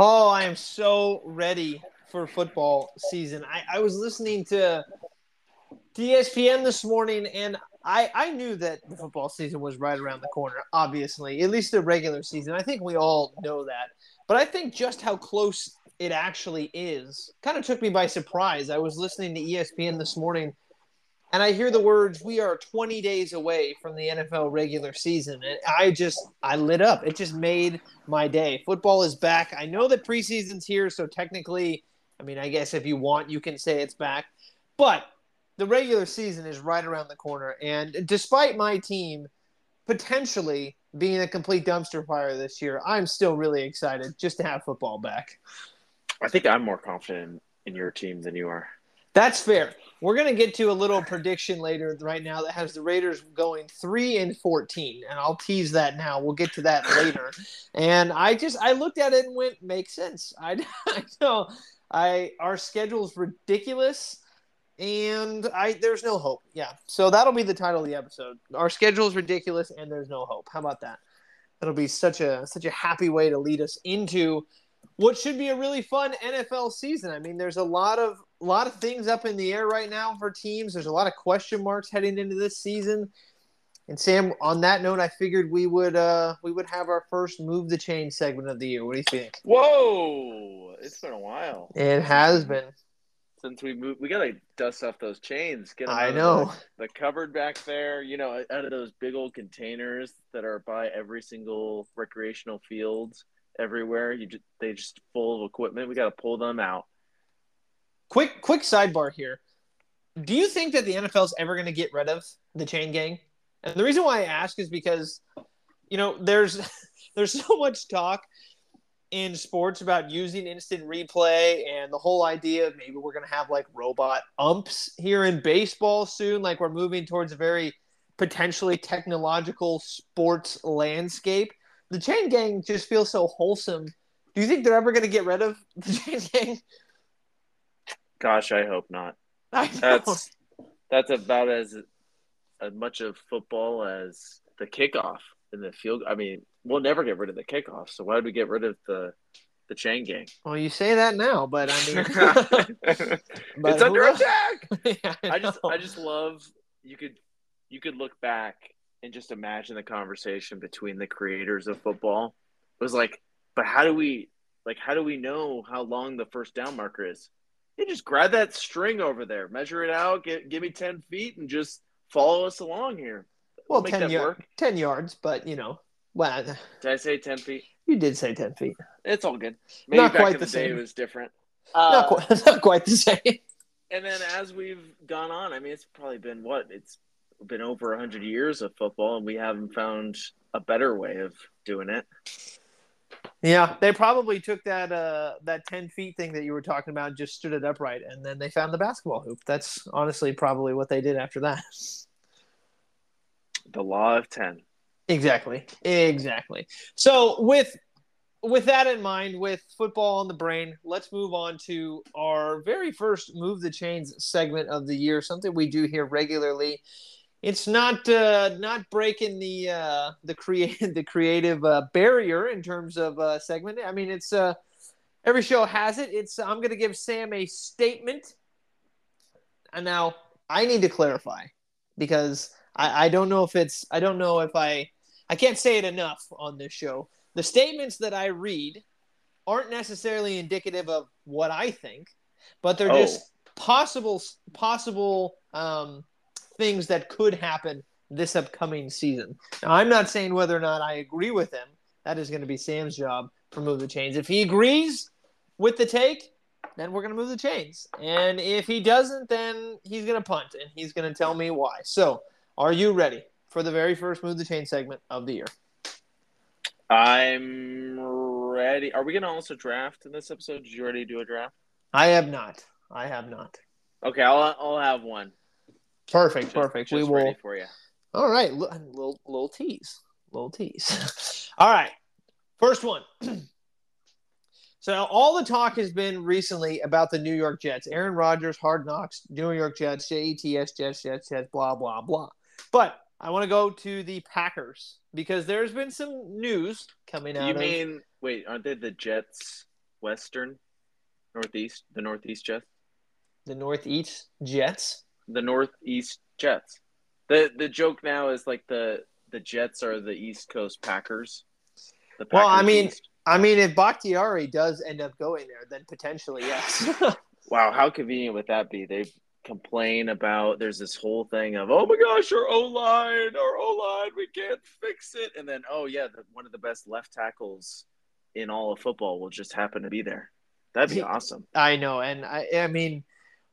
Oh, I am so ready for football season. I, I was listening to ESPN this morning, and I, I knew that the football season was right around the corner, obviously, at least the regular season. I think we all know that. But I think just how close it actually is kind of took me by surprise. I was listening to ESPN this morning and I hear the words, we are 20 days away from the NFL regular season. And I just, I lit up. It just made my day. Football is back. I know that preseason's here. So technically, I mean, I guess if you want, you can say it's back. But the regular season is right around the corner. And despite my team potentially being a complete dumpster fire this year, I'm still really excited just to have football back. I think I'm more confident in your team than you are. That's fair. We're gonna get to a little prediction later right now that has the Raiders going three and fourteen, and I'll tease that now. We'll get to that later. And I just I looked at it and went, makes sense. I, I know I our schedule's ridiculous, and I there's no hope. Yeah, so that'll be the title of the episode. Our schedule is ridiculous, and there's no hope. How about that? That'll be such a such a happy way to lead us into what should be a really fun NFL season. I mean, there's a lot of a lot of things up in the air right now for teams. There's a lot of question marks heading into this season. And Sam, on that note, I figured we would uh we would have our first move the chain segment of the year. What do you think? Whoa, it's been a while. It has been since we moved. We gotta dust off those chains. Get them I know the, the cupboard back there. You know, out of those big old containers that are by every single recreational fields everywhere. You just they just full of equipment. We got to pull them out. Quick quick sidebar here. Do you think that the NFL is ever going to get rid of the chain gang? And the reason why I ask is because you know there's there's so much talk in sports about using instant replay and the whole idea of maybe we're going to have like robot umps here in baseball soon like we're moving towards a very potentially technological sports landscape the chain gang just feels so wholesome. Do you think they're ever going to get rid of the chain gang? Gosh, I hope not. I that's that's about as as much of football as the kickoff in the field. I mean, we'll never get rid of the kickoff. So why would we get rid of the the chain gang? Well, you say that now, but I mean, but it's under attack. yeah, I, I just I just love you could you could look back and just imagine the conversation between the creators of football. It was like, but how do we like how do we know how long the first down marker is? You just grab that string over there, measure it out, get, give me ten feet, and just follow us along here. We'll, well 10, y- 10 yards, but you know, well, did I say ten feet? You did say ten feet. It's all good. Maybe not quite the, the same. Day it was different. Uh, not, quite, not quite the same. And then as we've gone on, I mean, it's probably been what it's been over 100 years of football and we haven't found a better way of doing it yeah they probably took that uh that 10 feet thing that you were talking about and just stood it upright and then they found the basketball hoop. That's honestly probably what they did after that. The law of 10 exactly. Exactly. So with with that in mind, with football on the brain, let's move on to our very first Move the Chains segment of the year, something we do here regularly it's not uh, not breaking the uh, the create the creative uh, barrier in terms of uh, segment. I mean, it's uh, every show has it. It's I'm going to give Sam a statement, and now I need to clarify because I, I don't know if it's I don't know if I I can't say it enough on this show. The statements that I read aren't necessarily indicative of what I think, but they're oh. just possible possible um, things that could happen this upcoming season. Now, I'm not saying whether or not I agree with him. That is going to be Sam's job for Move the Chains. If he agrees with the take, then we're going to move the chains. And if he doesn't, then he's going to punt and he's going to tell me why. So, are you ready for the very first Move the Chain segment of the year? I'm ready. Are we going to also draft in this episode? Did you already do a draft? I have not. I have not. Okay, I'll I'll have one. Perfect, just, perfect. Just we will. for you. All right, little little tease, little tease. all right, first one. so all the talk has been recently about the New York Jets, Aaron Rodgers, Hard Knocks, New York Jets, J E T S, Jets, Jets, Jets, blah blah blah. But I want to go to the Packers because there's been some news coming out. You mean of, wait? Aren't they the Jets Western, northeast, the northeast Jets. The northeast Jets. The northeast Jets. the The joke now is like the the Jets are the East Coast Packers. Packers well, I mean, East. I mean, if Bakhtiari does end up going there, then potentially yes. wow, how convenient would that be? They complain about there's this whole thing of oh my gosh, our O line, our O line, we can't fix it, and then oh yeah, the, one of the best left tackles in all of football will just happen to be there. That'd be awesome. I know, and I, I mean,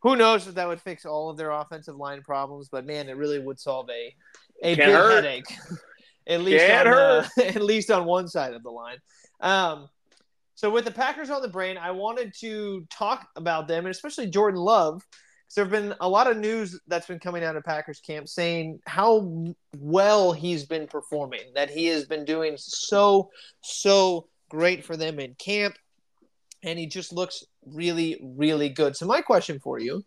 who knows if that would fix all of their offensive line problems? But man, it really would solve a a Can't big hurt. headache. at least Can't on uh, at least on one side of the line. Um, so with the Packers on the brain, I wanted to talk about them, and especially Jordan Love. So there have been a lot of news that's been coming out of Packers camp saying how well he's been performing, that he has been doing so, so great for them in camp. And he just looks really, really good. So, my question for you,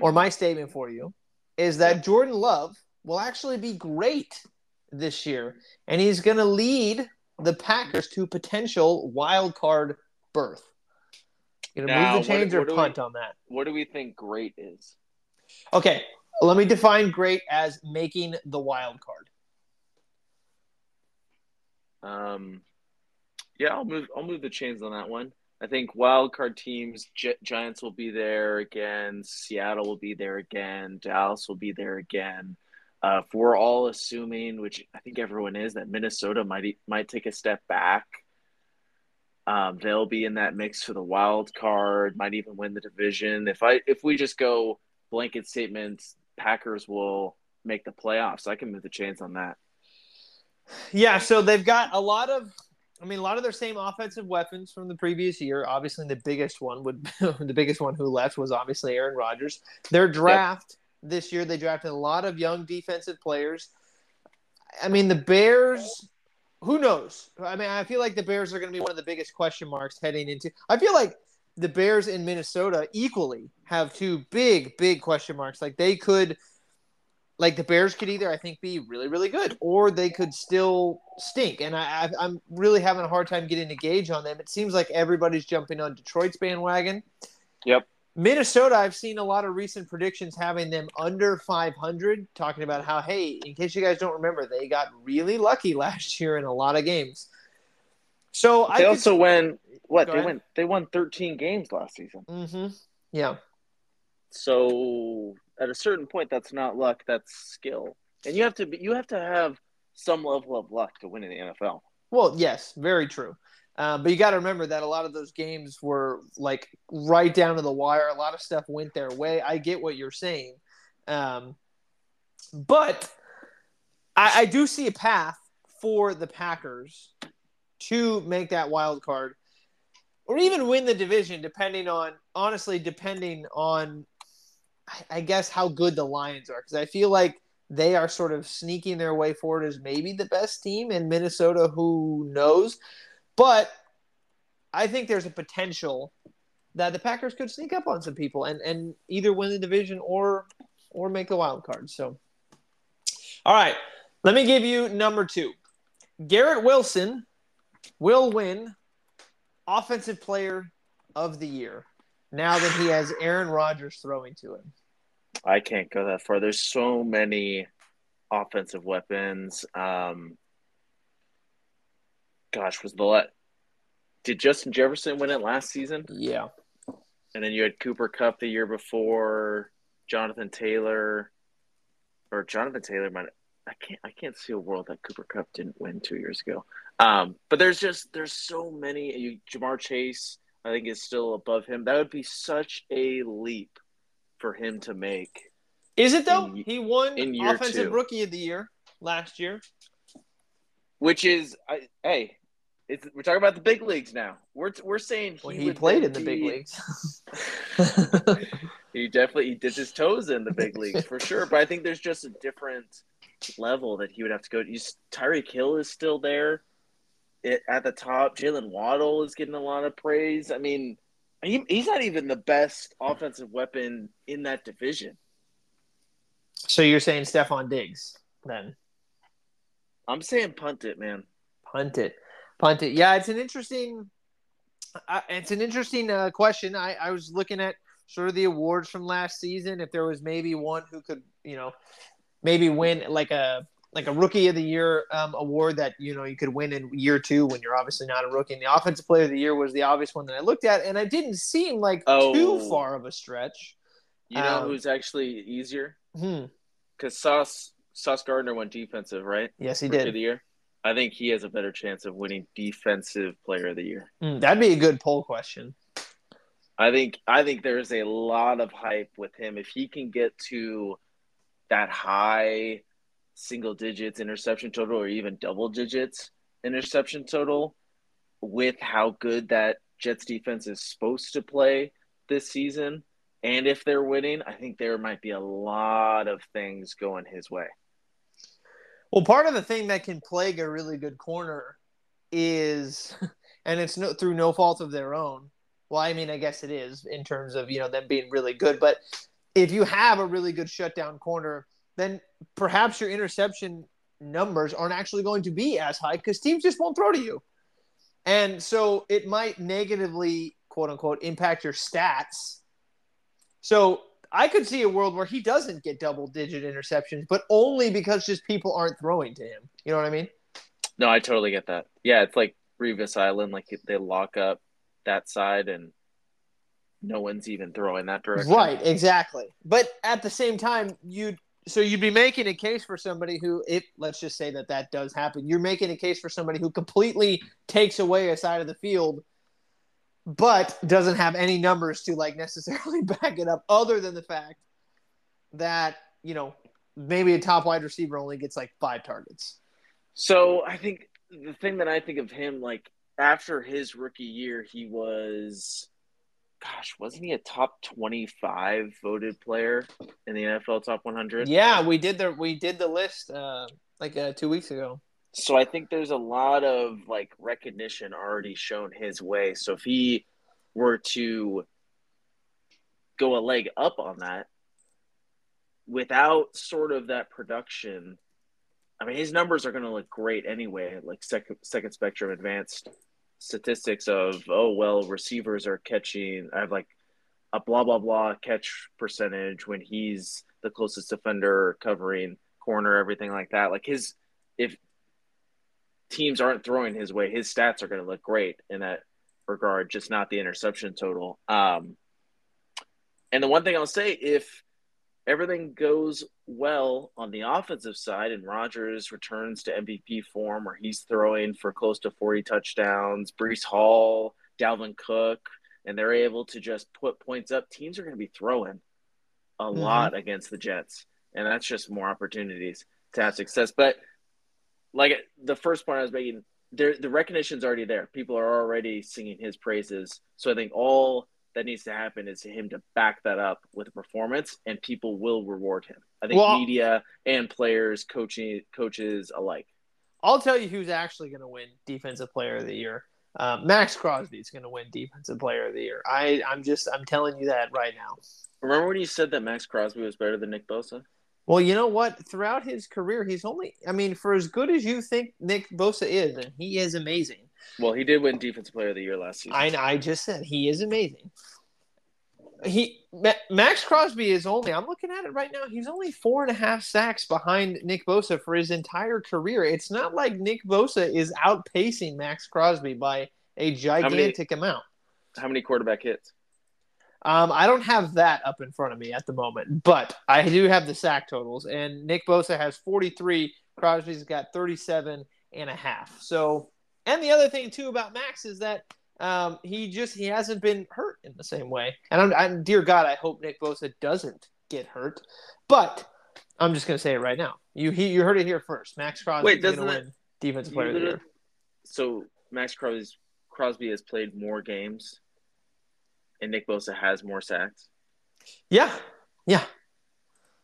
or my statement for you, is that Jordan Love will actually be great this year. And he's going to lead the Packers to potential wild card berth. You gonna now, move the chains what, what or punt we, on that? What do we think great is? Okay, let me define great as making the wild card. Um, yeah, I'll move. I'll move the chains on that one. I think wild card teams, Gi- Giants will be there again. Seattle will be there again. Dallas will be there again. Uh, if we're all assuming, which I think everyone is, that Minnesota might might take a step back, um, they'll be in that mix for the wild card. Might even win the division. If I if we just go blanket statements, Packers will make the playoffs. I can move the chains on that. Yeah, so they've got a lot of I mean, a lot of their same offensive weapons from the previous year. Obviously, the biggest one would the biggest one who left was obviously Aaron Rodgers. Their draft yep. this year, they drafted a lot of young defensive players. I mean, the Bears. Who knows? I mean, I feel like the Bears are going to be one of the biggest question marks heading into. I feel like the Bears in Minnesota equally have two big, big question marks. Like they could like the Bears could either I think be really really good or they could still stink. And I, I am really having a hard time getting a gauge on them. It seems like everybody's jumping on Detroit's bandwagon. Yep. Minnesota, I've seen a lot of recent predictions having them under 500, talking about how, hey, in case you guys don't remember, they got really lucky last year in a lot of games. So they I also could... went what they ahead. went they won 13 games last season. Mm-hmm. Yeah. So at a certain point, that's not luck, that's skill, and you have to be, you have to have some level of luck to win in the NFL. Well, yes, very true. Uh, but you got to remember that a lot of those games were like right down to the wire. A lot of stuff went their way. I get what you're saying, um, but I, I do see a path for the Packers to make that wild card or even win the division, depending on honestly, depending on I guess how good the Lions are because I feel like they are sort of sneaking their way forward as maybe the best team in Minnesota. Who knows? But I think there's a potential that the Packers could sneak up on some people and, and either win the division or or make the wild card. So, all right, let me give you number two. Garrett Wilson will win Offensive Player of the Year now that he has Aaron Rodgers throwing to him. I can't go that far. There's so many offensive weapons. Um, gosh, was the let? Did Justin Jefferson win it last season? Yeah. And then you had Cooper Kupp the year before, Jonathan Taylor, or Jonathan Taylor might. I can't. I can't see a world that Cooper Kupp didn't win two years ago. Um, but there's just there's so many. You Ja'Marr Chase, I think, is still above him. That would be such a leap for him to make. Is it though? In, he won in offensive two. rookie of the year last year. Which is, I, hey, it's, we're talking about the big leagues now. We're we're saying he, well, he played in the big leagues. he definitely he dipped his toes in the big leagues for sure. But I think there's just a different level that he would have to go. He's, Tyreek Hill is still there it, at the top. Jaylen Waddle is getting a lot of praise. I mean, he, he's not even the best offensive weapon in that division. So you're saying Stefon Diggs then? I'm saying punt it, man. Punt it, punt it. Yeah, it's an interesting. I, it's an interesting uh, question. I, I was looking at sort of the awards from last season. If there was maybe one who could, you know, maybe win like a like a rookie of the year um, award that you know you could win in year two when you're obviously not a rookie. And the offensive player of the year was the obvious one that I looked at, and it didn't seem like oh, too far of a stretch. You know um, who's actually easier? Because hmm. Sauce Sauce Gardner went defensive, right? Yes, he rookie did. Of the year. I think he has a better chance of winning defensive player of the year. Mm, that'd be a good poll question. I think I think there's a lot of hype with him if he can get to that high single digits interception total or even double digits interception total with how good that Jets defense is supposed to play this season and if they're winning, I think there might be a lot of things going his way. Well, part of the thing that can plague a really good corner is, and it's no, through no fault of their own. Well, I mean, I guess it is in terms of you know them being really good. But if you have a really good shutdown corner, then perhaps your interception numbers aren't actually going to be as high because teams just won't throw to you, and so it might negatively quote unquote impact your stats. So I could see a world where he doesn't get double digit interceptions, but only because just people aren't throwing to him. You know what I mean? No, I totally get that. Yeah, it's like Revis Island, like they lock up that side and no one's even throwing that direction. Right, exactly. But at the same time, you so you'd be making a case for somebody who if let's just say that that does happen, you're making a case for somebody who completely takes away a side of the field but doesn't have any numbers to like necessarily back it up other than the fact that you know maybe a top wide receiver only gets like five targets. So i think the thing that i think of him like after his rookie year he was gosh wasn't he a top 25 voted player in the nfl top 100 yeah we did the we did the list uh like uh, two weeks ago so I think there's a lot of like recognition already shown his way. So if he were to go a leg up on that without sort of that production, I mean his numbers are going to look great anyway. Like second second spectrum advanced statistics of oh well receivers are catching. I have like a blah blah blah catch percentage when he's the closest defender covering corner everything like that. Like his if teams aren't throwing his way, his stats are going to look great in that regard, just not the interception total. Um, and the one thing I'll say, if everything goes well on the offensive side and Rodgers returns to MVP form where he's throwing for close to 40 touchdowns, Breece Hall, Dalvin Cook, and they're able to just put points up, teams are going to be throwing a mm-hmm. lot against the Jets. And that's just more opportunities to have success. But like the first point I was making, there the recognition's already there. People are already singing his praises. So I think all that needs to happen is him to back that up with a performance, and people will reward him. I think well, media and players, coaching coaches alike. I'll tell you who's actually going to win Defensive Player of the Year. Uh, Maxx Crosby is going to win Defensive Player of the Year. I, I'm just I'm telling you that right now. Remember when you said that Maxx Crosby was better than Nick Bosa? Well, you know what? Throughout his career, he's only, I mean, for as good as you think Nick Bosa is, and he is amazing. Well, he did win Defensive Player of the Year last season. I, I just said he is amazing. He Maxx Crosby is only. I'm looking at it right now. He's only four and a half sacks behind Nick Bosa for his entire career. It's not like Nick Bosa is outpacing Maxx Crosby by a gigantic how many, amount. How many quarterback hits? Um, I don't have that up in front of me at the moment, but I do have the sack totals. And Nick Bosa has 43. Crosby's got 37 and a half. So, and the other thing too about Max is that um, he just he hasn't been hurt in the same way. And I'm, I'm, dear God, I hope Nick Bosa doesn't get hurt. But I'm just gonna say it right now. You he, you heard it here first. Maxx Crosby Wait, doesn't gonna win Defensive Player of the Year. So Maxx Crosby Crosby has played more games and Nick Bosa has more sacks? Yeah, yeah.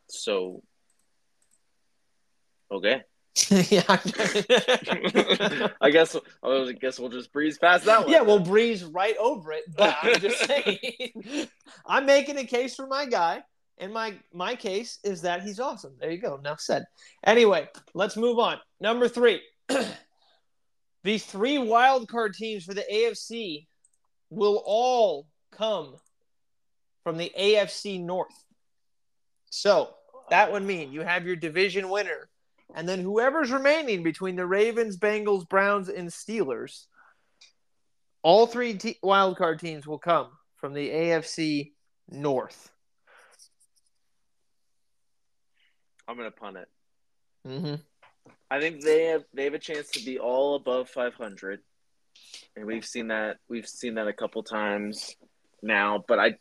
So, okay. yeah. I guess I guess we'll just breeze past that one. Yeah, we'll breeze right over it. But I'm just saying, I'm making a case for my guy, and my my case is that he's awesome. There you go. Now said. Anyway, let's move on. Number three. the three wild card teams for the AFC will all come from the AFC North. So that would mean you have your division winner, and then whoever's remaining between the Ravens, Bengals, Browns, and Steelers. All three te- wild card teams will come from the AFC North. I'm gonna punt it. Mm-hmm. I think they have they have a chance to be all above 500, and we've seen that we've seen that a couple times now. But I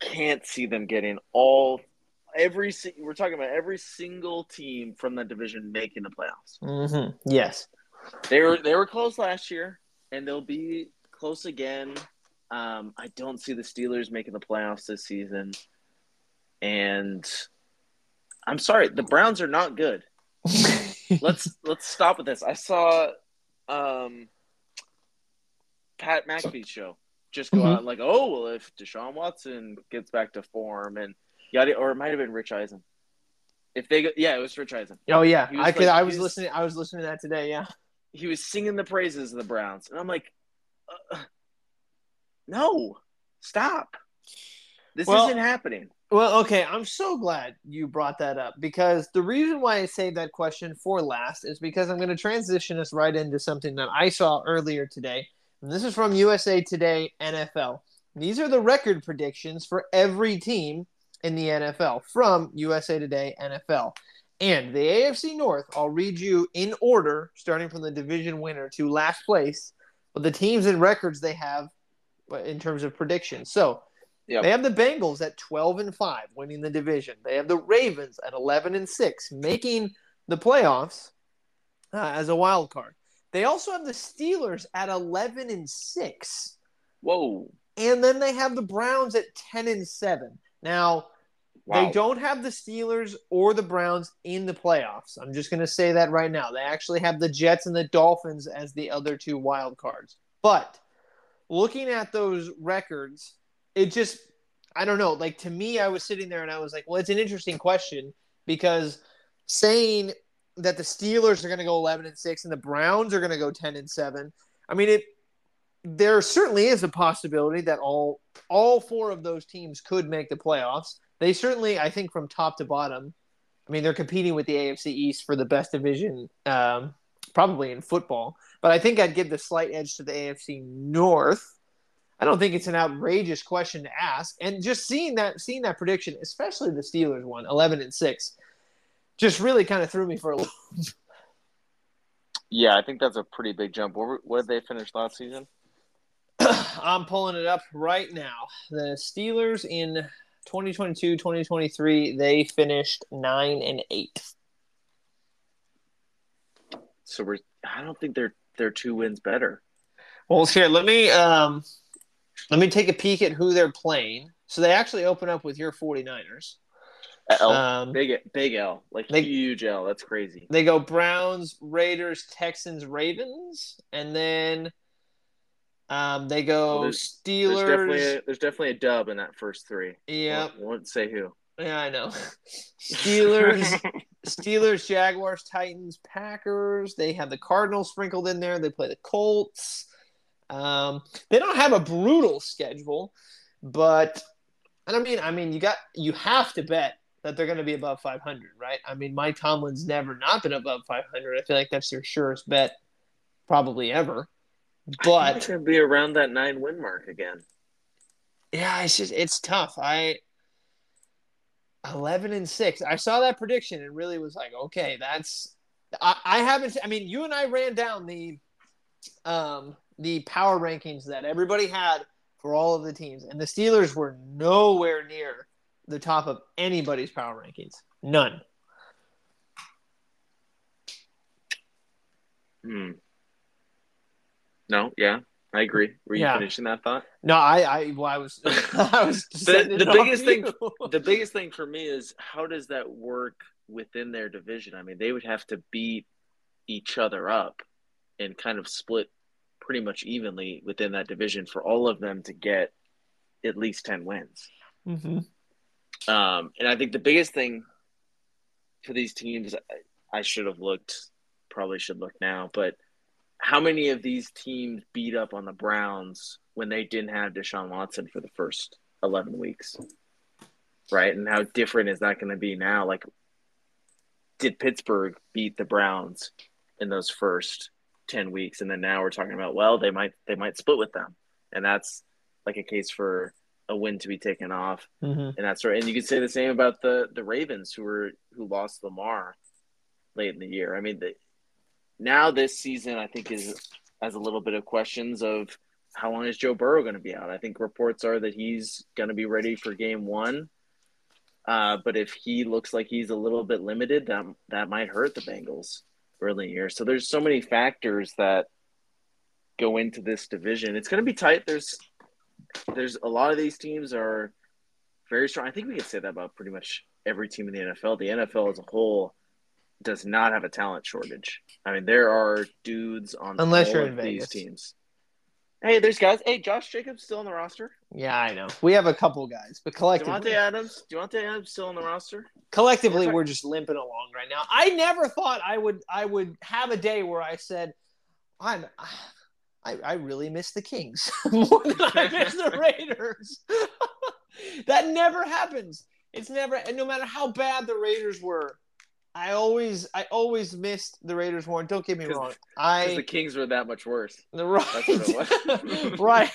can't see them getting all every. We're talking about every single team from that division making the playoffs. Mm-hmm. Yes, they were they were close last year, and they'll be close again. Um, I don't see the Steelers making the playoffs this season, and I'm sorry, the Browns are not good. let's let's stop with this. I saw um, Pat McAfee's show just go mm-hmm. out like, oh well, if Deshaun Watson gets back to form and yada, or it might have been Rich Eisen. If they, go, yeah, it was Rich Eisen. Oh yeah, I could. I was, was, listening. I was listening to that today. Yeah, he was singing the praises of the Browns, and I'm like, uh, no, stop. This well, isn't happening. Well, okay, I'm so glad you brought that up because the reason why I saved that question for last is because I'm going to transition us right into something that I saw earlier today. And this is from USA Today NFL. These are the record predictions for every team in the NFL from USA Today NFL. And the AFC North, I'll read you in order, starting from the division winner to last place, but the teams and records they have in terms of predictions. So Yep. They have the Bengals at 12 and 5 winning the division. They have the Ravens at 11 and 6 making the playoffs uh, as a wild card. They also have the Steelers at 11 and 6. Whoa. And then they have the Browns at 10 and 7. Now, wow. they don't have the Steelers or the Browns in the playoffs. I'm just going to say that right now. They actually have the Jets and the Dolphins as the other two wild cards. But looking at those records, it just I don't know. Like to me, I was sitting there and I was like, well, it's an interesting question because saying that the Steelers are going to go 11 and 6 and the Browns are going to go 10 and 7. I mean, it there certainly is a possibility that all all four of those teams could make the playoffs. They certainly, I think, from top to bottom. I mean, they're competing with the AFC East for the best division, um, probably in football. But I think I'd give the slight edge to the AFC North I don't think it's an outrageous question to ask. And just seeing that seeing that prediction, especially the Steelers one, 11 and 6, just really kind of threw me for a loop. Yeah, I think that's a pretty big jump. What, what did they finish last season? I'm pulling it up right now. The Steelers in 2022-2023, they finished 9 and 8. So we're I don't think they're they're two wins better. Well, here, let me um let me take a peek at who they're playing. So they actually open up with your 49ers. L, um, big big L, like they, huge L. That's crazy. They go Browns, Raiders, Texans, Ravens, and then um, they go well, there's, Steelers. There's definitely, a, there's definitely a dub in that first three. Yeah, won't, won't say who. Yeah, I know. Steelers, Steelers, Jaguars, Titans, Packers. They have the Cardinals sprinkled in there. They play the Colts. Um, they don't have a brutal schedule, but and I mean, I mean, you got you have to bet that they're going to be above 500, right? I mean, Mike Tomlin's never not been above 500. I feel like that's their surest bet, probably ever. But it's to be around that nine win mark again. Yeah, it's just it's tough. I 11 and 6 i saw that prediction and really was like okay that's I, I haven't i mean you and i ran down the um the power rankings that everybody had for all of the teams, and the Steelers were nowhere near the top of anybody's power rankings. None. Hmm. No, yeah, I agree. Were you yeah. finishing that thought? No, I, I, well, I was, I was. the, the biggest thing, the biggest thing for me is how does that work within their division? I mean, they would have to beat each other up and kind of split pretty much evenly within that division for all of them to get at least 10 wins. Mm-hmm. Um, and I think the biggest thing for these teams, I, I should have looked, probably should look now, but how many of these teams beat up on the Browns when they didn't have Deshaun Watson for the first 11 weeks? Right? And how different is that going to be now? Like, did Pittsburgh beat the Browns in those first 10 weeks? And then now we're talking about, well, they might, they might split with them. And that's like a case for a win to be taken off. Mm-hmm. And that's right. And you could say the same about the, the Ravens who were, who lost Lamar late in the year. I mean, the, now this season, I think is has a little bit of questions of how long is Joe Burrow going to be out. I think reports are that he's going to be ready for Game One. Uh, but if he looks like he's a little bit limited, that that might hurt the Bengals early in the year. So there's so many factors that go into this division. It's going to be tight. There's there's a lot of these teams are very strong. I think we can say that about pretty much every team in the NFL. The NFL as a whole does not have a talent shortage. I mean, there are dudes on unless you're in Vegas. these teams. Hey, there's guys. Hey, Josh Jacobs still on the roster. Yeah, I know. We have a couple guys, but collectively, Davante Adams, Davante Adams still on the roster. Collectively, we're just limping along right now. I never thought I would. I would have a day where I said, "I'm." I, I really miss the Kings more than I miss the Raiders. that never happens. It's never, and no matter how bad the Raiders were, I always, I always missed the Raiders more. Don't get me wrong. I the Kings were that much worse. The Right, right.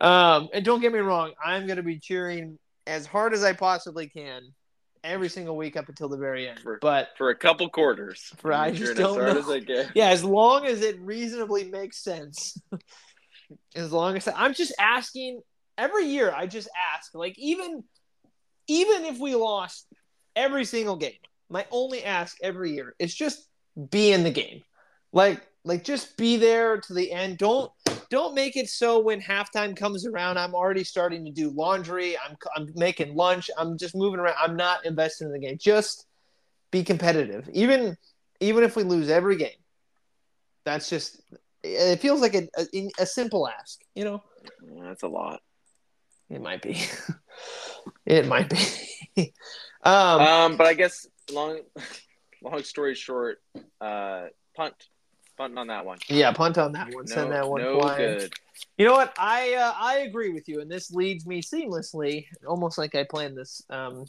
um, and don't get me wrong. I'm going to be cheering as hard as I possibly can every single week up until the very end. For, but for a couple quarters, for I just don't as know. yeah, as long as it reasonably makes sense. as long as I, I'm just asking every year, I just ask like even even if we lost every single game, my only ask every year is just be in the game. Like like just be there to the end. Don't don't make it so when halftime comes around, I'm already starting to do laundry. I'm I'm making lunch. I'm just moving around. I'm not investing in the game. Just be competitive. Even even if we lose every game, that's just it feels like a a, a simple ask. You know, that's a lot. It might be. it might be. um, um, but I guess long, long story short, uh, punt, punt on that one. Yeah, punt on that one. No, Send that one no flying. Good. You know what? I uh, I agree with you, and this leads me seamlessly, almost like I planned this um,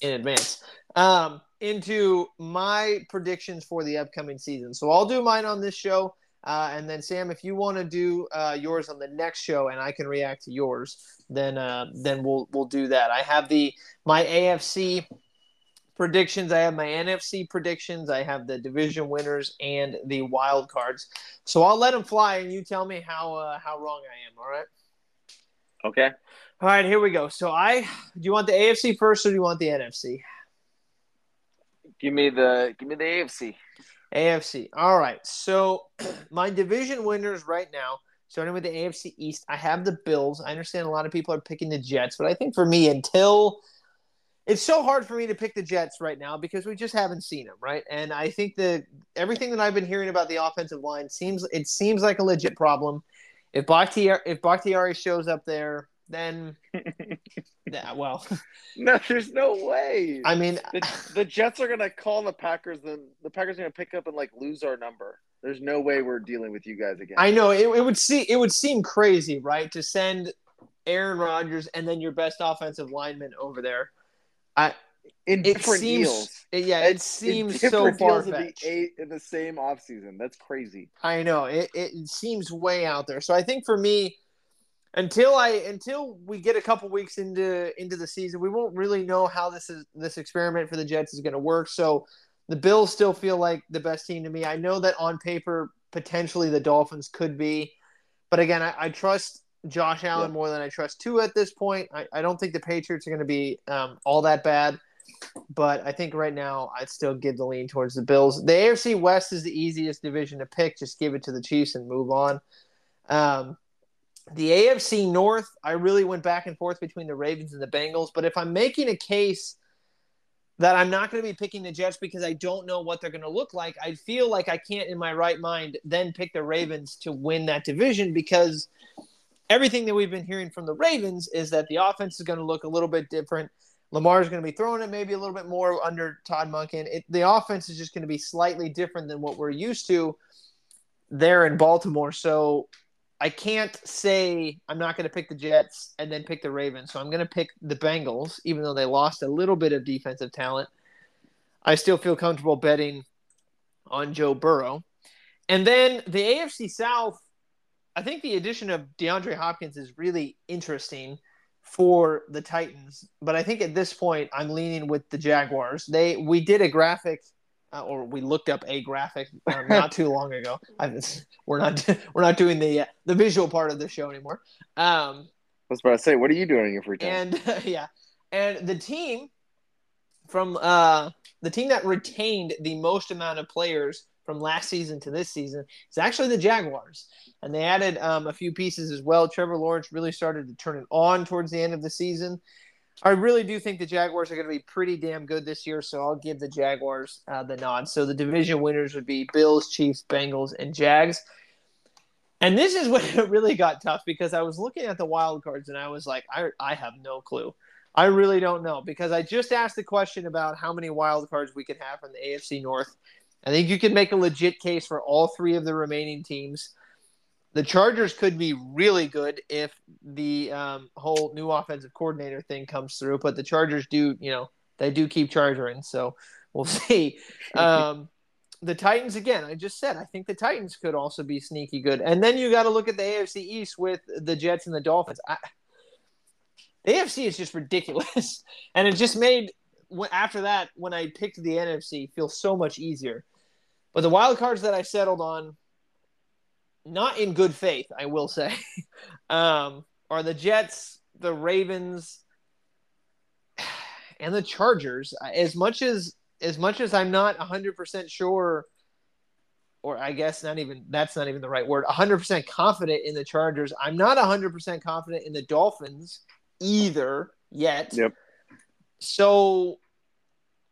in advance, um, into my predictions for the upcoming season. So I'll do mine on this show. Uh, and then Sam, if you want to do uh, yours on the next show, and I can react to yours, then uh, then we'll we'll do that. I have the my AFC predictions. I have my NFC predictions. I have the division winners and the wild cards. So I'll let them fly, and you tell me how uh, how wrong I am. All right. Okay. All right. Here we go. So I do you want the AFC first, or do you want the NFC? Give me the give me the AFC. AFC. All right. So my division winners right now, starting with the AFC East, I have the Bills. I understand a lot of people are picking the Jets, but I think for me, until it's so hard for me to pick the Jets right now because we just haven't seen them, right? And I think that everything that I've been hearing about the offensive line seems it seems like a legit problem. If Bakhtiari, if Bakhtiari shows up there, then yeah, well, no, there's no way. I mean, the, the Jets are gonna call the Packers, then the Packers are gonna pick up and like lose our number. There's no way we're dealing with you guys again. I know it, it would see it would seem crazy, right, to send Aaron Rodgers and then your best offensive lineman over there. I in different seems, deals. Yeah, it seems so far fetched. In, in the same offseason. That's crazy. I know. It, it seems way out there. So I think for me, until I until we get a couple weeks into into the season, we won't really know how this is this experiment for the Jets is going to work. So the Bills still feel like the best team to me. I know that on paper potentially the Dolphins could be, but again, I, I trust Josh Allen more than I trust Tua at this point. I, I don't think the Patriots are going to be um, all that bad, but I think right now I'd still give the lean towards the Bills. The AFC West is the easiest division to pick. Just give it to the Chiefs and move on. Um, the AFC North, I really went back and forth between the Ravens and the Bengals. But if I'm making a case that I'm not going to be picking the Jets because I don't know what they're going to look like, I feel like I can't, in my right mind, then pick the Ravens to win that division because everything that we've been hearing from the Ravens is that the offense is going to look a little bit different. Lamar is going to be throwing it maybe a little bit more under Todd Monken. It, the offense is just going to be slightly different than what we're used to. there in Baltimore. So I can't say I'm not going to pick the Jets and then pick the Ravens. So I'm going to pick the Bengals, even though they lost a little bit of defensive talent. I still feel comfortable betting on Joe Burrow. And then the AFC South, I think the addition of DeAndre Hopkins is really interesting for the Titans. But I think at this point, I'm leaning with the Jaguars. They we did a graphic, uh, or we looked up a graphic um, not too long ago. I, we're not we're not doing the uh, the visual part of the show anymore. Um, I was about to say, what are you doing in your free time? And uh, yeah, and the team from uh, the team that retained the most amount of players from last season to this season is actually the Jaguars. And they added um, a few pieces as well. Trevor Lawrence really started to turn it on towards the end of the season. I really do think the Jaguars are going to be pretty damn good this year, so I'll give the Jaguars uh, the nod. So the division winners would be Bills, Chiefs, Bengals, and Jags. And this is when it really got tough because I was looking at the wild cards and I was like, I, I have no clue. I really don't know because I just asked the question about how many wild cards we could have from the AFC North. I think you can make a legit case for all three of the remaining teams. The Chargers could be really good if the um, whole new offensive coordinator thing comes through, but the Chargers do, you know, they do keep charging, so we'll see. Um, the Titans again, I just said I think the Titans could also be sneaky good, and then you got to look at the AFC East with the Jets and the Dolphins. I, the AFC is just ridiculous, and it just made after that when I picked the NFC feel so much easier but the wild cards that I settled on, not in good faith, I will say, um, are the Jets, the Ravens, and the Chargers. As much as as much as I'm not 100% sure or I guess not even that's not even the right word, 100% confident in the Chargers. I'm not 100% confident in the Dolphins either yet. Yep. So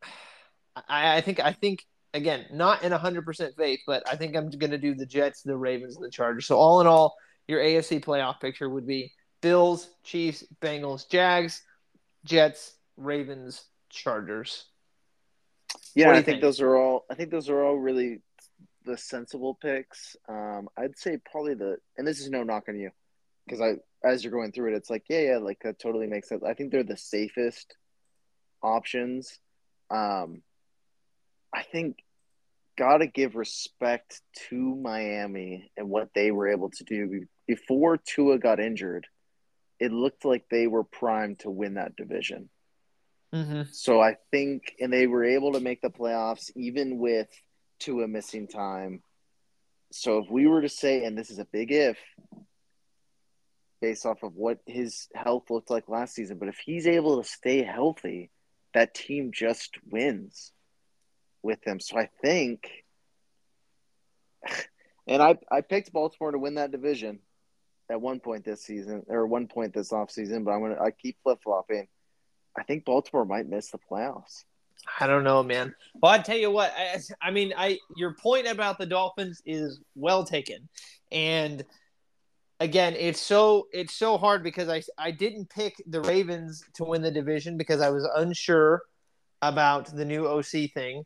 I, I think I think again, not in 100% faith, but I think I'm going to do the Jets, the Ravens, and the Chargers. So, all in all, your AFC playoff picture would be Bills, Chiefs, Bengals, Jags, Jets, Ravens, Chargers. Yeah, I think, think, those are all. I think those are all really the sensible picks. Um, I'd say probably the, and this is no knock on you, because I, as you're going through it, it's like, yeah, yeah, like that totally makes sense. I think they're the safest options. Um, I think got to give respect to Miami and what they were able to do before Tua got injured. It looked like they were primed to win that division. Mm-hmm. So I think, and they were able to make the playoffs even with Tua missing time. So if we were to say, and this is a big if, based off of what his health looked like last season, but if he's able to stay healthy, that team just wins with them. So I think, and I I picked Baltimore to win that division at one point this season or one point this offseason, but I'm gonna I keep flip flopping. I think Baltimore might miss the playoffs. I don't know, man. Well, I tell you what. I, I mean, I your point about the Dolphins is well taken, and again, it's so it's so hard because I I didn't pick the Ravens to win the division because I was unsure about the new OC thing.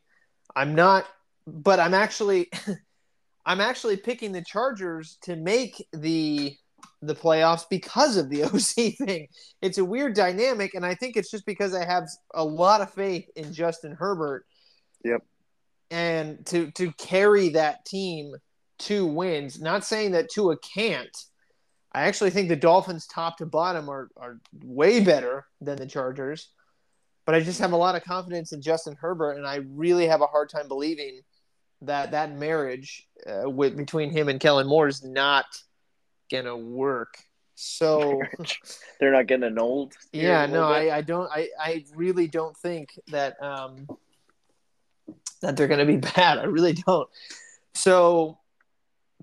I'm not, but I'm actually, I'm actually picking the Chargers to make the the playoffs because of the OC thing. It's a weird dynamic, and I think it's just because I have a lot of faith in Justin Herbert. Yep. And to to carry that team to wins. Not saying that Tua can't. I actually think the Dolphins, top to bottom, are are way better than the Chargers but I just have a lot of confidence in Justin Herbert, and I really have a hard time believing that that marriage uh, with between him and Kellen Moore is not gonna work. So they're not getting an old. Yeah, no, I, I don't. I, I really don't think that um that they're gonna be bad. I really don't. So,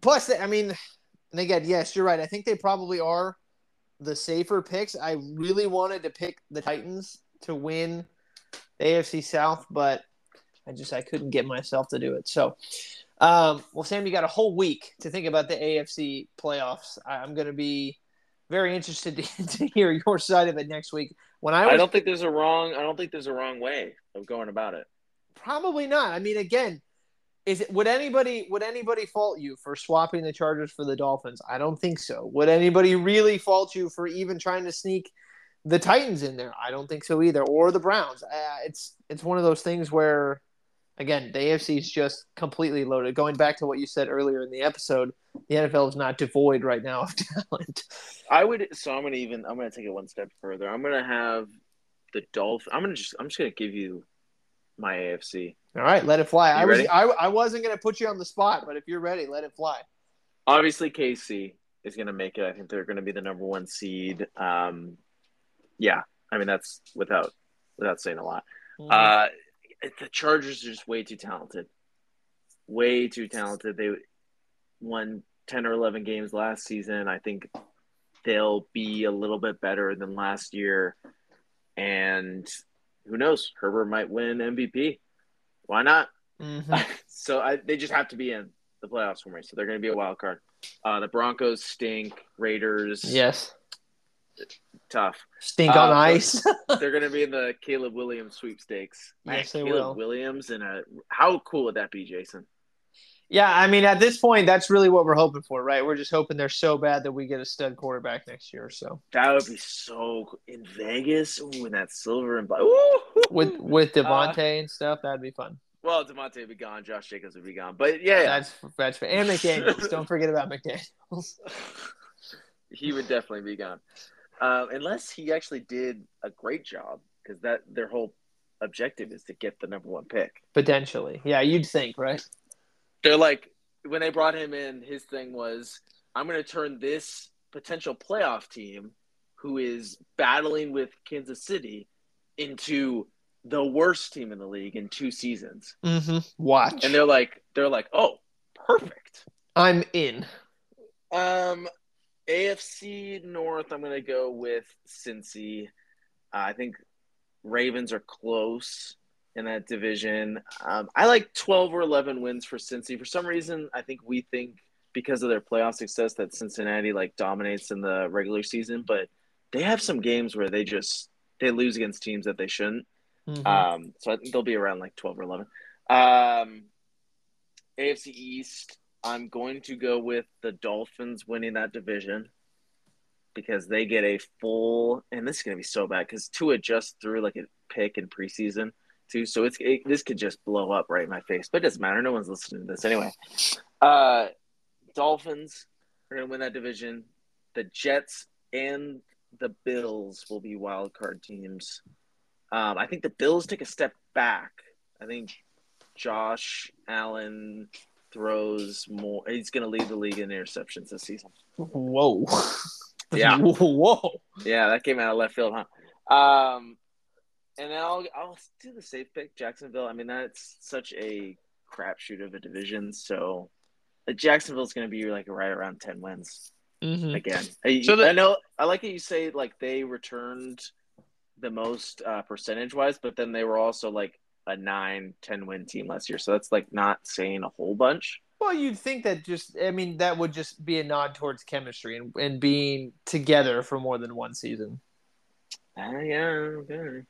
plus, I mean, and again, yes, you're right. I think they probably are the safer picks. I really wanted to pick the Titans to win the AFC South, but I just I couldn't get myself to do it. So, um, well, Sam, you got a whole week to think about the AFC playoffs. I'm going to be very interested to, to, hear your side of it next week. When I was, I don't think there's a wrong I don't think there's a wrong way of going about it. Probably not. I mean, again, is it would anybody would anybody fault you for swapping the Chargers for the Dolphins? I don't think so. Would anybody really fault you for even trying to sneak the Titans in there? I don't think so either, or the Browns. Uh, it's it's one of those things where, again, the AFC is just completely loaded. Going back to what you said earlier in the episode, the NFL is not devoid right now of talent. I would. So I'm gonna even. I'm gonna take it one step further. I'm gonna have the Dolphins. I'm gonna just. I'm just gonna give you my AFC. All right, let it fly. You I was I, I wasn't gonna put you on the spot, but if you're ready, let it fly. Obviously, KC is gonna make it. I think they're gonna be the number one seed. Um, yeah, I mean that's without without saying a lot. Mm-hmm. Uh, the Chargers are just way too talented. Way too talented. They won ten or eleven games last season. I think they'll be a little bit better than last year, and who knows? Herbert might win MVP. Why not? Mm-hmm. so I, they just have to be in the playoffs for me. So they're going to be a wild card. Uh, the Broncos stink. Raiders. Yes. Tough. Stink on uh, ice. they're going to be in the Caleb Williams sweepstakes. yes, they Caleb will. Williams and a how cool would that be, Jason? Yeah, I mean, at this point, that's really what we're hoping for, right? We're just hoping they're so bad that we get a stud quarterback next year. So that would be so in Vegas when that silver and black with with Davante uh, and stuff. That'd be fun. Well, Davante would be gone. Josh Jacobs would be gone. But yeah, yeah. that's that's and McDaniels. Don't forget about McDaniels. he would definitely be gone, uh, unless he actually did a great job because that their whole objective is to get the number one pick. Potentially, yeah, you'd think, right? they're like when they brought him in, his thing was I'm going to turn this potential playoff team who is battling with Kansas City into the worst team in the league in two seasons. Mm-hmm. Watch, and they're like, they're like, oh, perfect. I'm in. Um, AFC North, I'm gonna go with Cincy. Uh, I think Ravens are close in that division. Um, I like 12 or 11 wins for Cincy. For some reason, I think we think because of their playoff success that Cincinnati like dominates in the regular season, but they have some games where they just they lose against teams that they shouldn't. Mm-hmm. Um, so I think they'll be around like 12 or 11. Um, AFC East, I'm going to go with the Dolphins winning that division because they get a full, and this is going to be so bad because to adjust through like a pick in preseason – too. So it's it, this could just blow up right in my face, but it doesn't matter. No one's listening to this anyway. Uh, Dolphins are going to win that division. The Jets and the Bills will be wild card teams. Um, I think the Bills take a step back. I think Josh Allen throws more. He's going to lead the league in interceptions this season. Whoa. Yeah. Whoa. Yeah, that came out of left field, huh? Um, and then I'll I'll do the safe pick, Jacksonville. I mean, that's such a crapshoot of a division. So, Jacksonville's going to be like right around ten wins mm-hmm. again. I, so the, I know I like that you say like they returned the most uh, percentage wise, but then they were also like a nine, 10 win team last year. So that's like not saying a whole bunch. Well, you'd think that just, I mean, that would just be a nod towards chemistry and, and being together for more than one season. Uh, yeah, okay.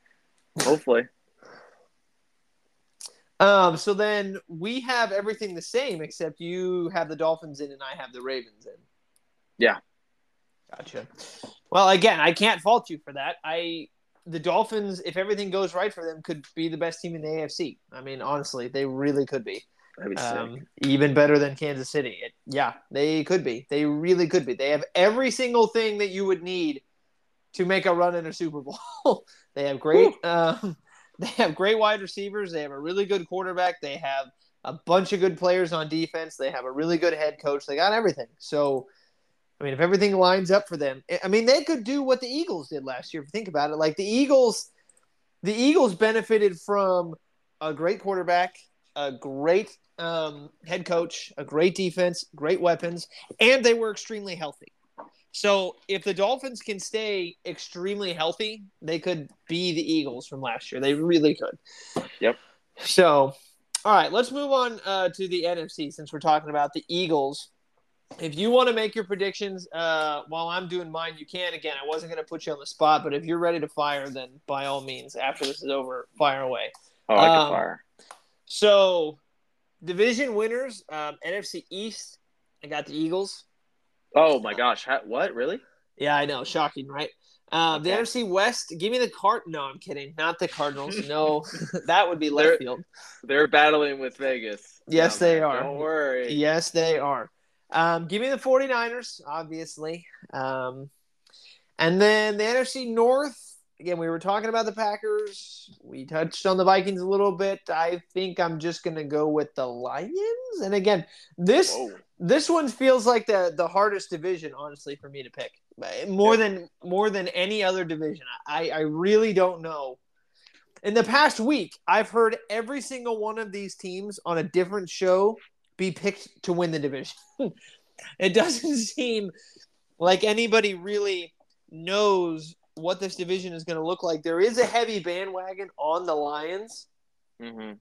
Hopefully. Um, so then we have everything the same except you have the Dolphins in and I have the Ravens in. Yeah. Gotcha. Well, again, I can't fault you for that. I the Dolphins, if everything goes right for them, could be the best team in the AFC. I mean, honestly, they really could be. be um, even better than Kansas City. It, yeah, they could be. They really could be. They have every single thing that you would need to make a run in a Super Bowl. they have great um, they have great wide receivers. They have a really good quarterback. They have a bunch of good players on defense. They have a really good head coach. They got everything. So, I mean, if everything lines up for them, I mean, they could do what the Eagles did last year. If you think about it, like the Eagles, the Eagles benefited from a great quarterback, a great um, head coach, a great defense, great weapons, and they were extremely healthy. So if the Dolphins can stay extremely healthy, they could be the Eagles from last year. They really could. Yep. So, all right, let's move on uh, to the NFC since we're talking about the Eagles. If you want to make your predictions uh, while I'm doing mine, you can. Again, I wasn't going to put you on the spot, but if you're ready to fire, then by all means, after this is over, fire away. Oh, I can um, fire. So division winners, um, NFC East. I got the Eagles. Oh my gosh! what really? Yeah, I know. Shocking, right? Um, okay. The NFC West. Give me the cart. No, I'm kidding. Not the Cardinals. No, that would be left they're, field. They're battling with Vegas. Yes, they are. Don't worry. Yes, they are. Um, give me the 49ers, obviously. Um, and then the NFC North. Again, we were talking about the Packers. We touched on the Vikings a little bit. I think I'm just going to go with the Lions. And again, this Whoa. this one feels like the the hardest division, honestly, for me to pick. More than more than any other division. I I really don't know. In the past week, I've heard every single one of these teams on a different show be picked to win the division. it doesn't seem like anybody really knows what this division is going to look like. There is a heavy bandwagon on the Lions. Mm-hmm.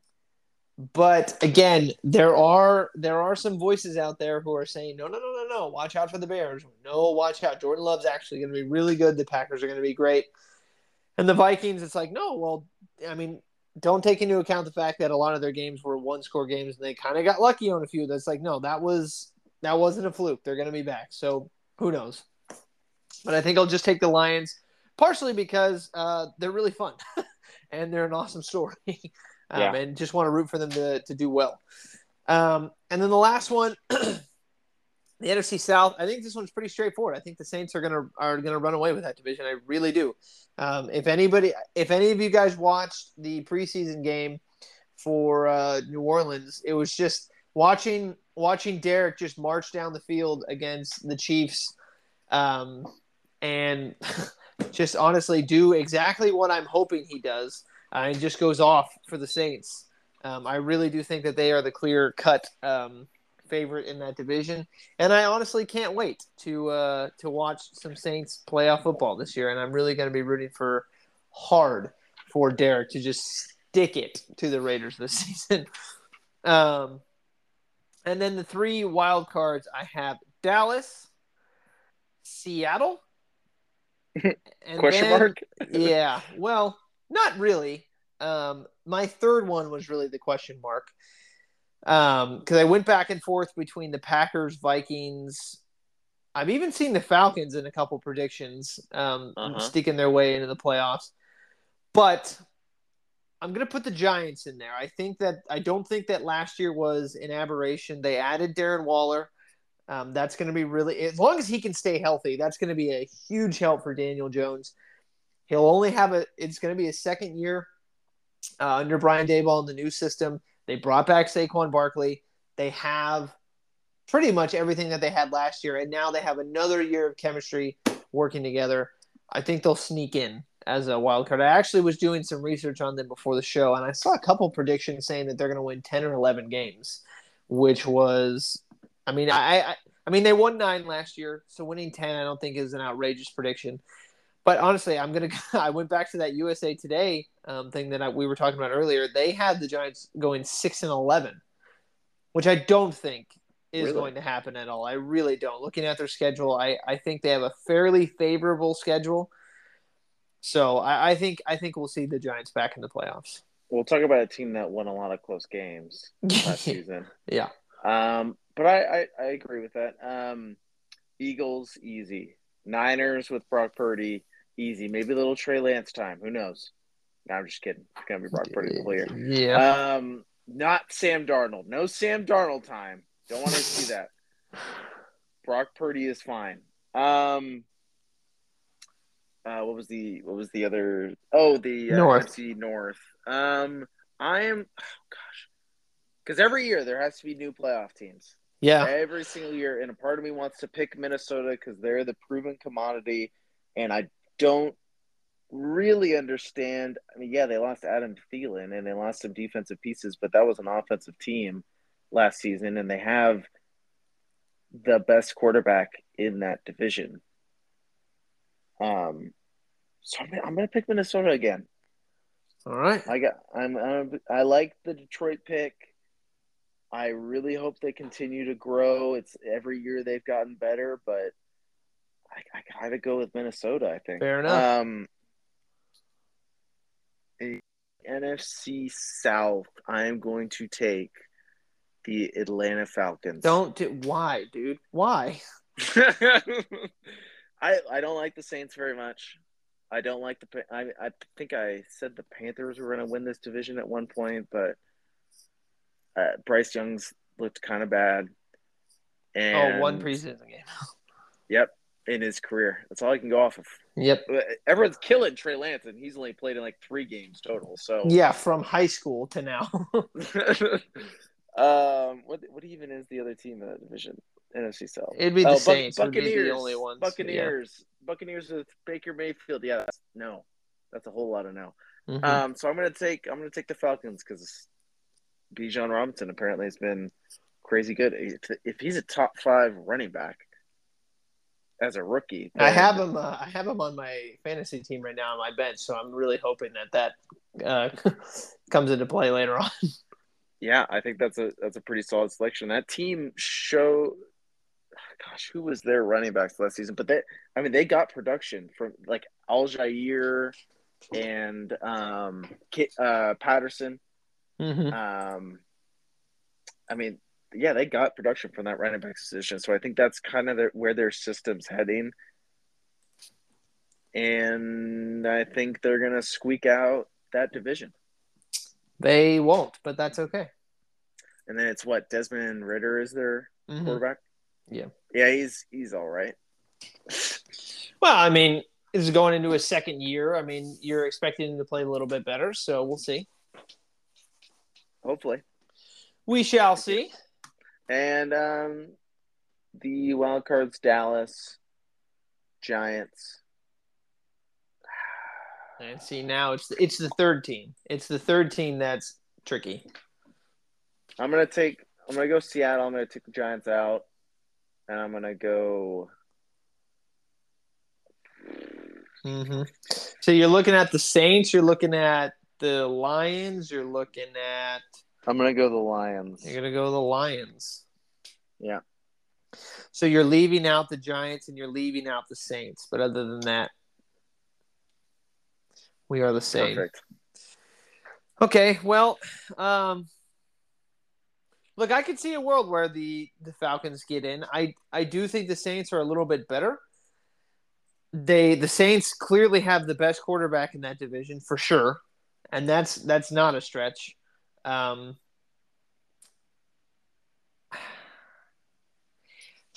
But again, there are there are some voices out there who are saying, no, no, no, no, no, watch out for the Bears. No, watch out. Jordan Love's actually going to be really good. The Packers are going to be great. And the Vikings, it's like, no, well, I mean, don't take into account the fact that a lot of their games were one score games and they kind of got lucky on a few. That's like, no, that was that wasn't a fluke. They're going to be back. So who knows? But I think I'll just take the Lions, partially because uh, they're really fun and they're an awesome story, um, yeah. and just want to root for them to to do well. Um, and then the last one, the NFC South. I think this one's pretty straightforward. I think the Saints are gonna are gonna run away with that division. I really do. Um, if anybody, if any of you guys watched the preseason game for uh, New Orleans, it was just watching watching Derek just march down the field against the Chiefs um, and just honestly do exactly what I'm hoping he does uh, and just goes off for the Saints. Um, I really do think that they are the clear cut um, favorite in that division, and I honestly can't wait to uh, to watch some Saints playoff football this year. And I'm really going to be rooting for hard for Derek to just stick it to the Raiders this season. Um, and then the three wild cards I have Dallas, Seattle, and question then, mark. yeah, well, not really. Um, my third one was really the question mark. Um, because I went back and forth between the Packers, Vikings. I've even seen the Falcons in a couple predictions, um, uh-huh. sticking their way into the playoffs. But I'm gonna put the Giants in there. I think that I don't think that last year was an aberration. They added Darren Waller. Um, that's going to be really as long as he can stay healthy. That's going to be a huge help for Daniel Jones. He'll only have a. It's going to be a second year uh, under Brian Daboll in the new system. They brought back Saquon Barkley. They have pretty much everything that they had last year, and now they have another year of chemistry working together. I think they'll sneak in as a wild card. I actually was doing some research on them before the show, and I saw a couple predictions saying that they're going to win ten or eleven games, which was, I mean, I, I, I mean, they won nine last year, so winning ten, I don't think is an outrageous prediction. But honestly, I'm gonna. I went back to that USA Today um, thing that I, we were talking about earlier. They had the Giants going six and eleven, which I don't think is really? going to happen at all. I really don't. Looking at their schedule, I, I think they have a fairly favorable schedule. So I, I, think I think we'll see the Giants back in the playoffs. We'll talk about a team that won a lot of close games last season. Yeah. Um, but I, I, I, agree with that. Um, Eagles easy. Niners with Brock Purdy easy. Maybe a little Trey Lance time. Who knows? No, I'm just kidding. It's gonna be Brock Purdy the. Yeah. Um, not Sam Darnold. No Sam Darnold time. Don't want to see that. Brock Purdy is fine. Um, uh, what was the what was the other? Oh, the uh, North. NFC North. Um, I am. Oh gosh, because every year there has to be new playoff teams. Yeah, every single year, and a part of me wants to pick Minnesota because they're the proven commodity, and I don't really understand. I mean, yeah, they lost Adam Thielen and they lost some defensive pieces, but that was an offensive team last season, and they have the best quarterback in that division. Um, so I'm, I'm going to pick Minnesota again. All right. I got. I'm, I'm. I like the Detroit pick. I really hope they continue to grow. It's every year they've gotten better, but I, I gotta go with Minnesota. I think. Fair enough. Um, NFC South. I am going to take the Atlanta Falcons. Don't do, why, dude? Why? I I don't like the Saints very much. I don't like the. I I think I said the Panthers were going to win this division at one point, but uh, Bryce Young's looked kind of bad. And, oh, one preseason game. yep, in his career. That's all I can go off of. Yep. Everyone's killing Trey Lance, and he's only played in like three games total. So yeah, from high school to now. um, what what even is the other team in that division? NFC South. It'd be the oh, Saints. Buccaneers. the only ones. Buccaneers. Yeah. Buccaneers with Baker Mayfield. Yeah, that's, no, that's a whole lot of no. Mm-hmm. Um, so I'm gonna take I'm gonna take the Falcons because Bijan Robinson apparently has been crazy good. If, if he's a top five running back as a rookie, I have him. Uh, I have him on my fantasy team right now on my bench, so I'm really hoping that that uh, comes into play later on. Yeah, I think that's a that's a pretty solid selection. That team show gosh, who was their running backs last season? But they, I mean, they got production from like Allgeier and um, uh, Patterson. Mm-hmm. Um, I mean, yeah, they got production from that running back position. So I think that's kind of where their system's heading. And I think they're going to squeak out that division. They won't, but that's okay. And then it's what Desmond Ridder is their mm-hmm. quarterback. Yeah. Yeah, he's he's all right. well, I mean, this is going into his second year. I mean, you're expecting him to play a little bit better, so we'll see. Hopefully. We shall see. And um the wild cards Dallas Giants. And see now it's it's the third team. It's the third team that's tricky. I'm gonna take I'm gonna go Seattle. I'm gonna take the Giants out and I'm gonna go. Mm-hmm. So you're looking at the Saints. You're looking at the Lions. You're looking at. I'm gonna go the Lions. You're gonna go the Lions. Yeah. So you're leaving out the Giants and you're leaving out the Saints, but other than that, we are the same. Perfect. Okay, well, um, Look, I could see a world where the the Falcons get in. I I do think the Saints are a little bit better. They the Saints clearly have the best quarterback in that division for sure, and that's that's not a stretch. Um,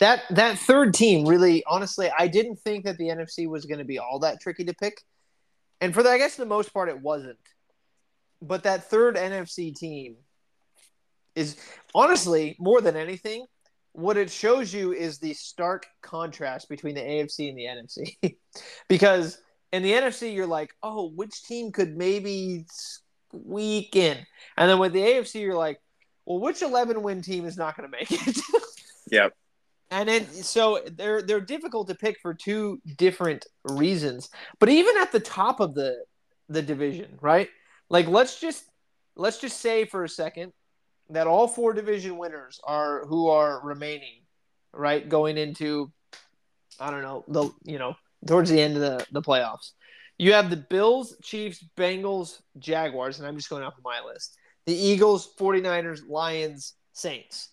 that that third team really, honestly, I didn't think that the NFC was going to be all that tricky to pick, and for the, I guess the most part it wasn't. But that third NFC team is honestly more than anything what it shows you is the stark contrast between the AFC and the NFC. because in the NFC, you're like, oh, which team could maybe in? And then with the AFC, you're like, well, which 11 win team is not going to make it? yep. And then so they're they're difficult to pick for two different reasons. But even at the top of the the division, right? Like let's just let's just say for a second that all four division winners are who are remaining, right? Going into, I don't know, the you know towards the end of the the playoffs. You have the Bills, Chiefs, Bengals, Jaguars, and I'm just going off of my list. The Eagles, 49ers, Lions, Saints.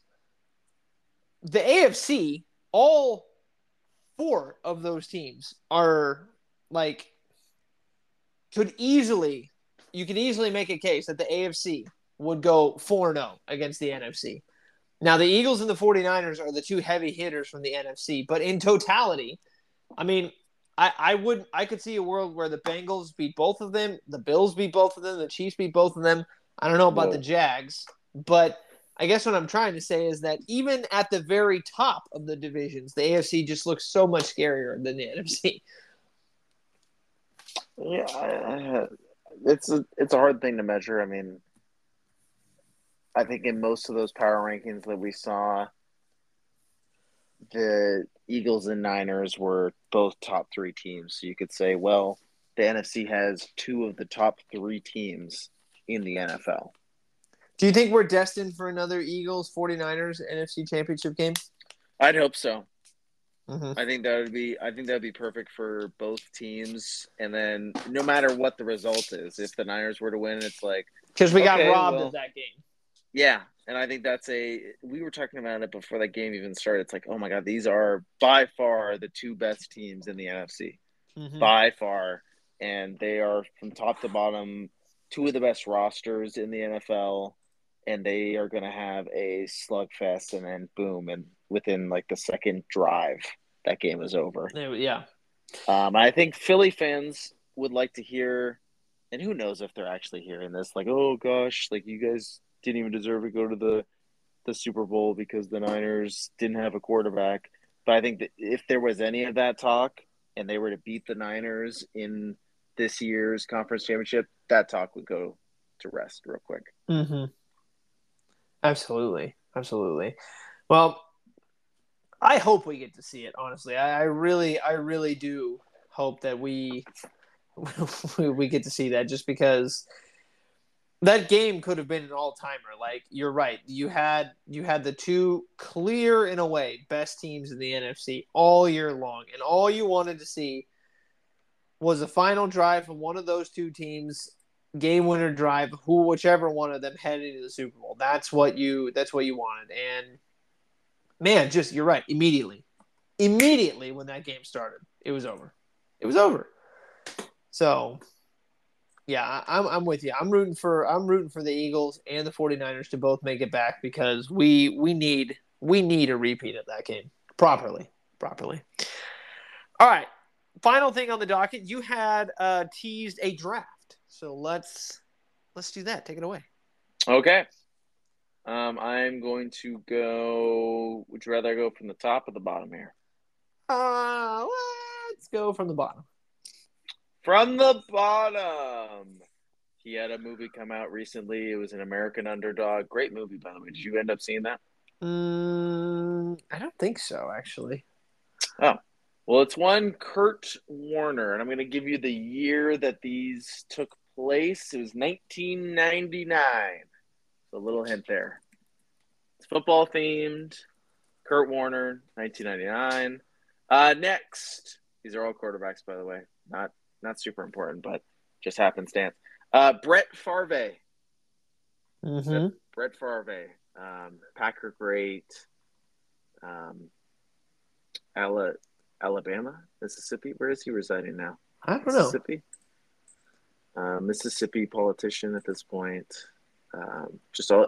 The AFC, all four of those teams are like could easily you could easily make a case that the AFC would go 4 0 against the NFC. Now, the Eagles and the 49ers are the two heavy hitters from the NFC, but in totality, I mean, I, I would I could see a world where the Bengals beat both of them, the Bills beat both of them, the Chiefs beat both of them. I don't know about Whoa. the Jags, but I guess what I'm trying to say is that even at the very top of the divisions, the AFC just looks so much scarier than the NFC. Yeah, I, I, it's a it's a hard thing to measure. I mean, I think in most of those power rankings that we saw, the Eagles and Niners were both top three teams. So you could say, well, the NFC has two of the top three teams in the NFL. Do you think we're destined for another Eagles 49ers NFC championship game? I'd hope so. Mm-hmm. I think that would be I think that would be perfect for both teams. And then no matter what the result is, if the Niners were to win, it's like because we got robbed well, of that game. Yeah, and I think that's a. We were talking about it before that game even started. It's like, oh my god, these are by far the two best teams in the NFC, mm-hmm. by far, and they are from top to bottom two of the best rosters in the NFL, and they are going to have a slugfest, and then boom, and within like the second drive, that game is over. Yeah. Um, I think Philly fans would like to hear, and who knows if they're actually hearing this, like, oh gosh, like you guys didn't even deserve to go to the the Super Bowl because the Niners didn't have a quarterback. But I think that if there was any of that talk and they were to beat the Niners in this year's conference championship, that talk would go to rest real quick. Mm-hmm. Absolutely, absolutely. Well, I hope we get to see it. Honestly, I, I really, I really do hope that we we get to see that, just because that game could have been an all timer. Like you're right, you had you had the two clear in a way best teams in the NFC all year long, and all you wanted to see was a final drive from one of those two teams, game winner drive, who whichever one of them headed into the Super Bowl. That's what you that's what you wanted. And man, just you're right, immediately. Immediately when that game started, it was over. It was over. So yeah, I'm I'm with you. I'm rooting for I'm rooting for the Eagles and the 49ers to both make it back because we we need we need a repeat of that game properly. Properly. All right final thing on the docket, you had uh, teased a draft, so let's let's do that. Take it away. Okay. Um, I'm going to go. Would you rather go from the top or the bottom here? Uh, let's go from the bottom. From the bottom. He had a movie come out recently. It was an American Underdog. Great movie, by the way. Did you end up seeing that? Mm, I don't think so, actually. Oh, well, it's one Kurt Warner, and I'm going to give you the year that these took place. It was 1999. a little hint there. It's football themed. Kurt Warner, 1999. Uh, next, these are all quarterbacks, by the way. Not not super important, but just happenstance. Uh, Brett Favre. Mm-hmm. Brett Favre, um, Packer great. Um, Ella, Alabama, Mississippi. Where is he residing now? I don't know. Mississippi. Uh, Mississippi politician at this point. Um, just all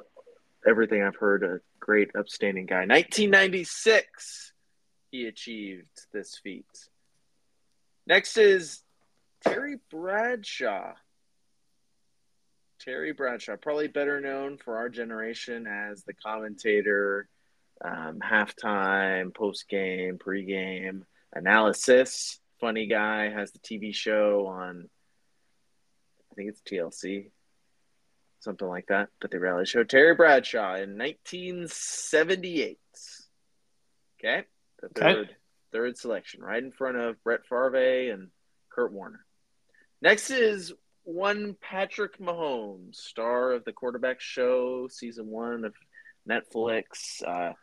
everything I've heard. A great, upstanding guy. 1996, he achieved this feat. Next is Terry Bradshaw. Terry Bradshaw, probably better known for our generation as the commentator, um, halftime, post game, pre game analysis. Funny guy has the TV show on, I think it's TLC, something like that. But the reality show Terry Bradshaw in 1978. Okay, the third okay. third selection, right in front of Brett Favre and Kurt Warner. Next is one Patrick Mahomes, star of the quarterback show, season one of Netflix. Uh,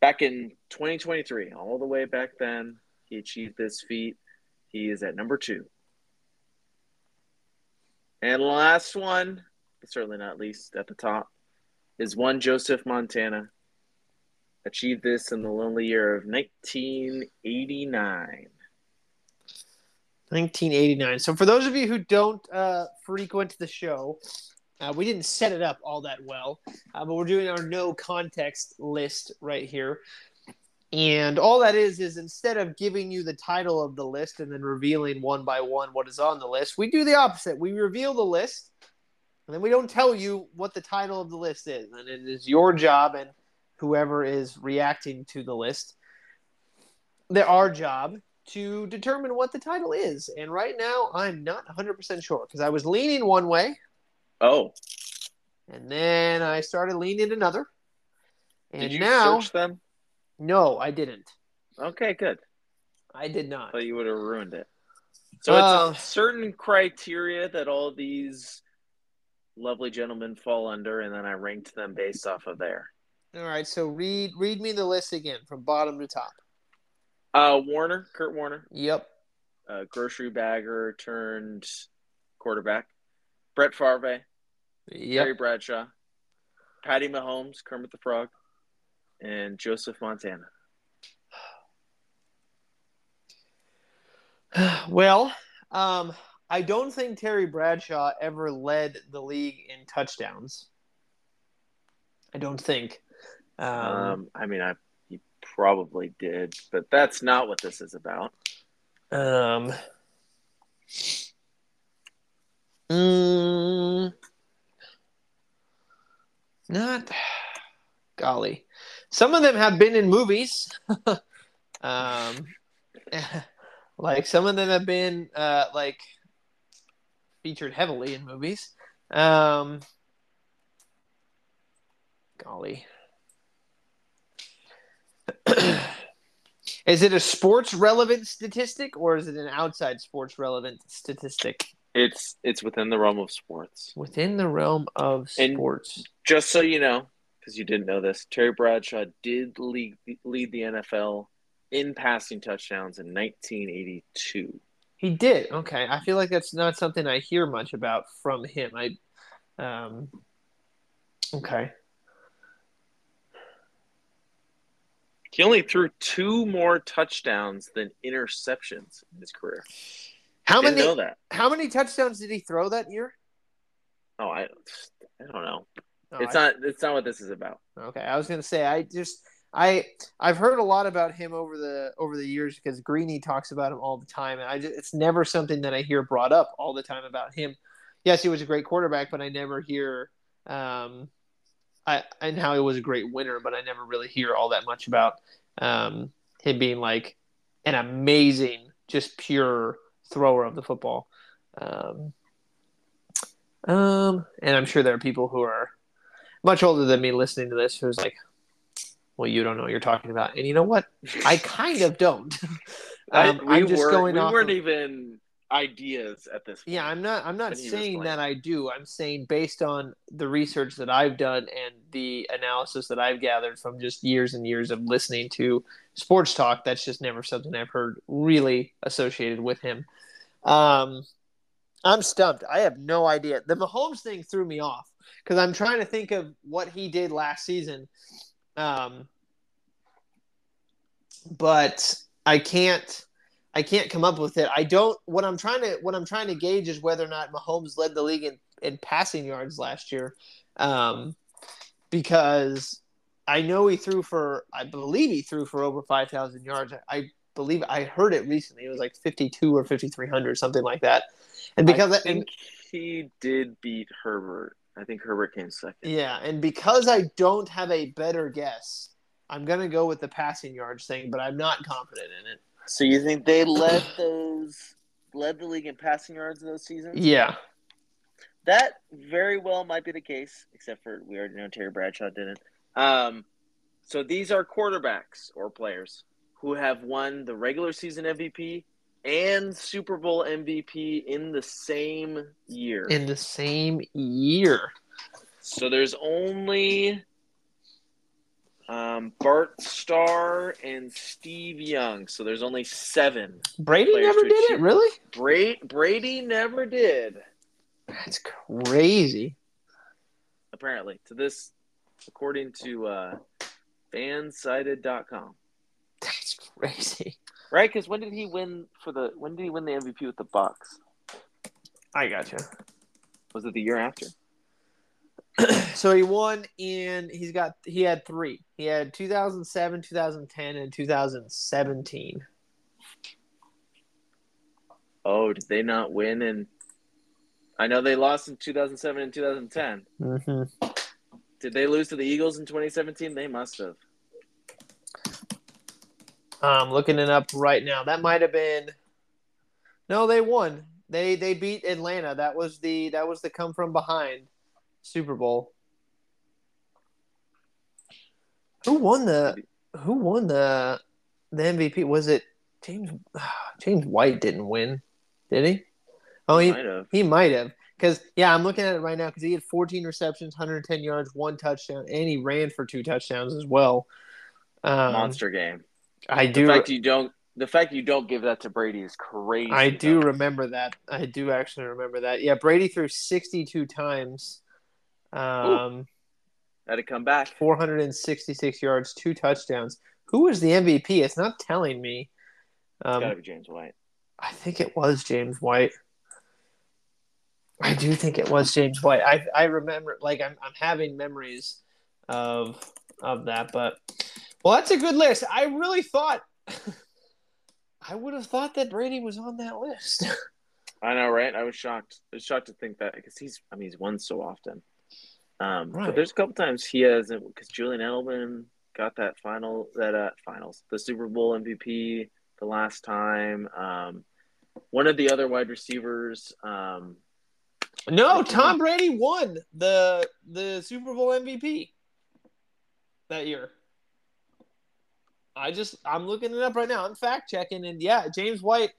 back in 2023, all the way back then, he achieved this feat. He is at number two. And last one, certainly not least at the top, is one Joseph Montana. Achieved this in the lonely year of 1989. 1989. So, for those of you who don't uh, frequent the show, uh, we didn't set it up all that well, uh, but we're doing our no context list right here. And all that is is instead of giving you the title of the list and then revealing one by one what is on the list, we do the opposite. We reveal the list and then we don't tell you what the title of the list is. And it is your job and whoever is reacting to the list, they're our job to determine what the title is. And right now, I'm not 100% sure because I was leaning one way. Oh. And then I started leaning another. And now Did you now, search them? No, I didn't. Okay, good. I did not. Thought you would have ruined it. So uh, it's a certain criteria that all these lovely gentlemen fall under, and then I ranked them based off of there. All right. So read read me the list again from bottom to top. Uh, Warner, Kurt Warner. Yep. Uh, grocery bagger turned quarterback. Brett Favre. Yep. Terry Bradshaw. Patty Mahomes, Kermit the Frog, and Joseph Montana. well, um, I don't think Terry Bradshaw ever led the league in touchdowns. I don't think. Um, um, I mean, I probably did, but that's not what this is about. Um. Mm, not. Golly, some of them have been in movies. um, like some of them have been uh, like featured heavily in movies. Um, golly. is it a sports relevant statistic or is it an outside sports relevant statistic? It's it's within the realm of sports. Within the realm of sports. And just so you know, because you didn't know this, Terry Bradshaw did lead lead the NFL in passing touchdowns in 1982. He did. Okay, I feel like that's not something I hear much about from him. I, um, okay. He only threw two more touchdowns than interceptions in his career. How Didn't many? Know that. How many touchdowns did he throw that year? Oh, I, I don't know. No, it's I, not. It's not what this is about. Okay, I was gonna say I just I I've heard a lot about him over the over the years because Greeny talks about him all the time, and I just, it's never something that I hear brought up all the time about him. Yes, he was a great quarterback, but I never hear um, I and how he was a great winner, but I never really hear all that much about um, him being like an amazing, just pure thrower of the football. Um, um, and I'm sure there are people who are much older than me listening to this who's like, well, you don't know what you're talking about. And you know what? I kind of don't. um, I, am just going we off. We weren't of, even ideas at this point. Yeah, I'm not I'm not saying that I do. I'm saying based on the research that I've done and the analysis that I've gathered from just years and years of listening to sports talk, that's just never something I've heard really associated with him. Um I'm stumped. I have no idea. The Mahomes thing threw me off because I'm trying to think of what he did last season. Um, but I can't I can't come up with it. I don't what I'm trying to what I'm trying to gauge is whether or not Mahomes led the league in, in passing yards last year. Um, because I know he threw for I believe he threw for over 5,000 yards. I believe I heard it recently. It was like 52 or 5300 something like that. And because I think and, he did beat Herbert. I think Herbert came second. Yeah, and because I don't have a better guess, I'm gonna go with the passing yards thing, but I'm not confident in it. So you think they led those led the league in passing yards in those seasons? Yeah. That very well might be the case, except for we already know Terry Bradshaw didn't. Um, so these are quarterbacks or players who have won the regular season MVP and Super Bowl MVP in the same year. In the same year. So there's only um, Bart Starr and Steve Young. So there's only seven. Brady never did it, really? Brady, Brady never did. That's crazy. Apparently, to this, according to uh, fansided.com. That's crazy. Right? Because when did he win for the? When did he win the MVP with the Bucs? I gotcha. Was it the year after? so he won in. He's got. He had three. He had 2007, 2010, and 2017. Oh, did they not win? And I know they lost in 2007 and 2010. Mm-hmm. Did they lose to the Eagles in 2017? They must have. I'm looking it up right now. That might have been. No, they won. They they beat Atlanta. That was the that was the come from behind Super Bowl. Who won the Who won the the MVP? Was it James James White? Didn't win, did he? Oh, he might have. He might have. Because yeah, I'm looking at it right now. Because he had 14 receptions, 110 yards, one touchdown, and he ran for two touchdowns as well. Um, Monster game. I do. The fact you don't the fact you don't give that to Brady is crazy. I do though. remember that. I do actually remember that. Yeah, Brady threw 62 times. Um, Had to come back. 466 yards, two touchdowns. Who was the MVP? It's not telling me. Um, it's got to be James White. I think it was James White. I do think it was James White. I I remember like I'm I'm having memories of of that, but well, that's a good list. I really thought I would have thought that Brady was on that list. I know, right? I was shocked. I was shocked to think that because he's I mean he's won so often. Um, right. But there's a couple times he hasn't because Julian Edelman got that final that uh, finals the Super Bowl MVP the last time. Um, one of the other wide receivers. Um, no, Tom Brady won the the Super Bowl MVP that year. I just I'm looking it up right now. I'm fact checking, and yeah, James White,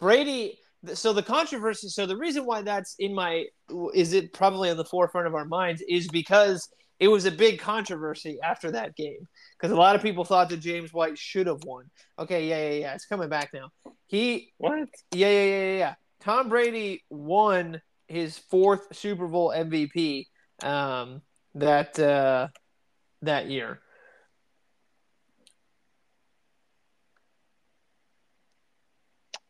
Brady. So the controversy. So the reason why that's in my is it probably on the forefront of our minds is because it was a big controversy after that game because a lot of people thought that James White should have won. Okay, yeah, yeah, yeah. It's coming back now. He what? Yeah, yeah, yeah, yeah. Tom Brady won his fourth Super Bowl MVP um, that uh, that year.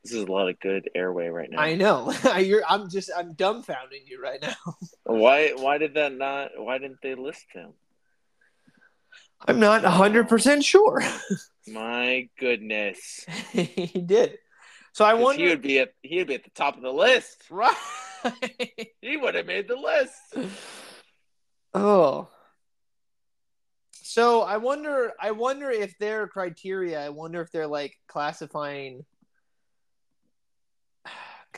This is a lot of good airway right now. I know. You're, I'm just I'm dumbfounding you right now. why why did that not why didn't they list him? I'm not 100% sure. My goodness. he did. So I wonder he would be at he would be at the top of the list. Right. he would have made the list. Oh. So I wonder I wonder if their criteria, I wonder if they're like classifying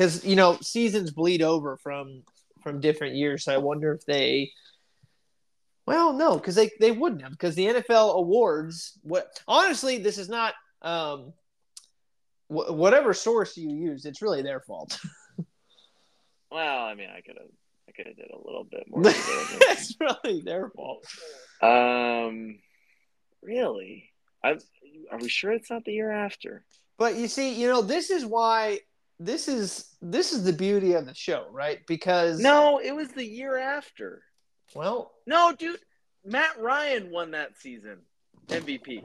cuz you know, seasons bleed over from from different years. So I wonder if they well, no, because they, they wouldn't have because the NFL awards what honestly this is not um wh- whatever source you use, it's really their fault. well, I mean, I could have I could have did a little bit more. it's really their fault. Um, really? I are we sure it's not the year after? But you see, you know, this is why this is this is the beauty of the show, right? Because no, it was the year after. Well, no, dude, Matt Ryan won that season MVP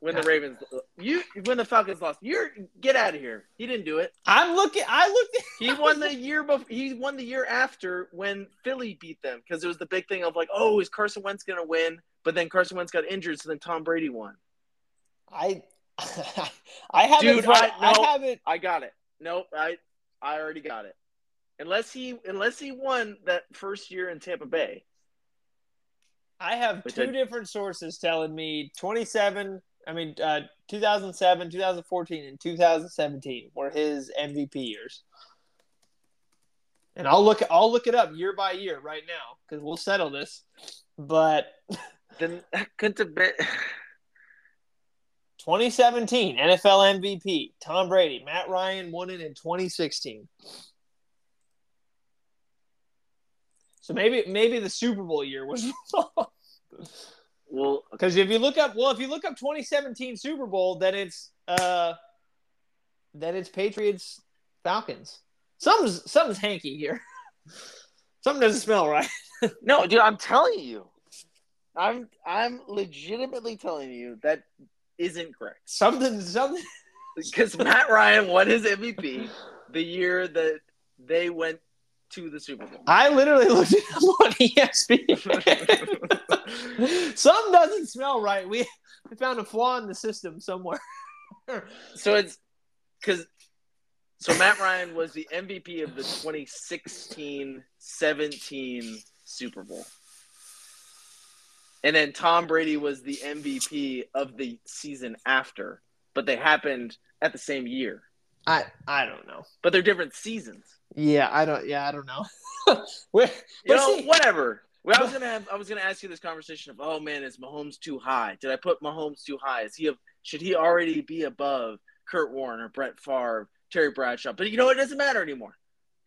when the Ravens you when the Falcons lost. You're get out of here. He didn't do it. I'm looking. I looked. At, he won the year before. He won the year after when Philly beat them because it was the big thing of like, oh, is Carson Wentz gonna win? But then Carson Wentz got injured, so then Tom Brady won. I I haven't. Dude, I, no, I haven't. I got it. Nope. I I already got it. Unless he unless he won that first year in Tampa Bay. I have two I, different sources telling me 27, I mean, uh, 2007, 2014, and 2017 were his MVP years. And I'll look, I'll look it up year by year right now because we'll settle this. But then couldn't have been. 2017 NFL MVP Tom Brady. Matt Ryan won it in 2016. So maybe maybe the Super Bowl year was wrong. Well, because if you look up, well, if you look up 2017 Super Bowl, then it's uh, then it's Patriots Falcons. Something's something's hanky here. Something doesn't smell right. no, dude, I'm telling you, I'm I'm legitimately telling you that isn't correct. Something something because Matt Ryan won his MVP the year that they went to the Super Bowl. I literally looked it up on ESPN. Something doesn't smell right. We, we found a flaw in the system somewhere. so it's because so Matt Ryan was the MVP of the 2016-17 Super Bowl. And then Tom Brady was the MVP of the season after, but they happened at the same year. I I don't know. But they're different seasons. Yeah, I don't. Yeah, I don't know. you know, see, whatever. Well, I was gonna have, I was gonna ask you this conversation of, oh man, is Mahomes too high? Did I put Mahomes too high? Is he a, should he already be above Kurt Warner, Brett Favre, Terry Bradshaw? But you know, it doesn't matter anymore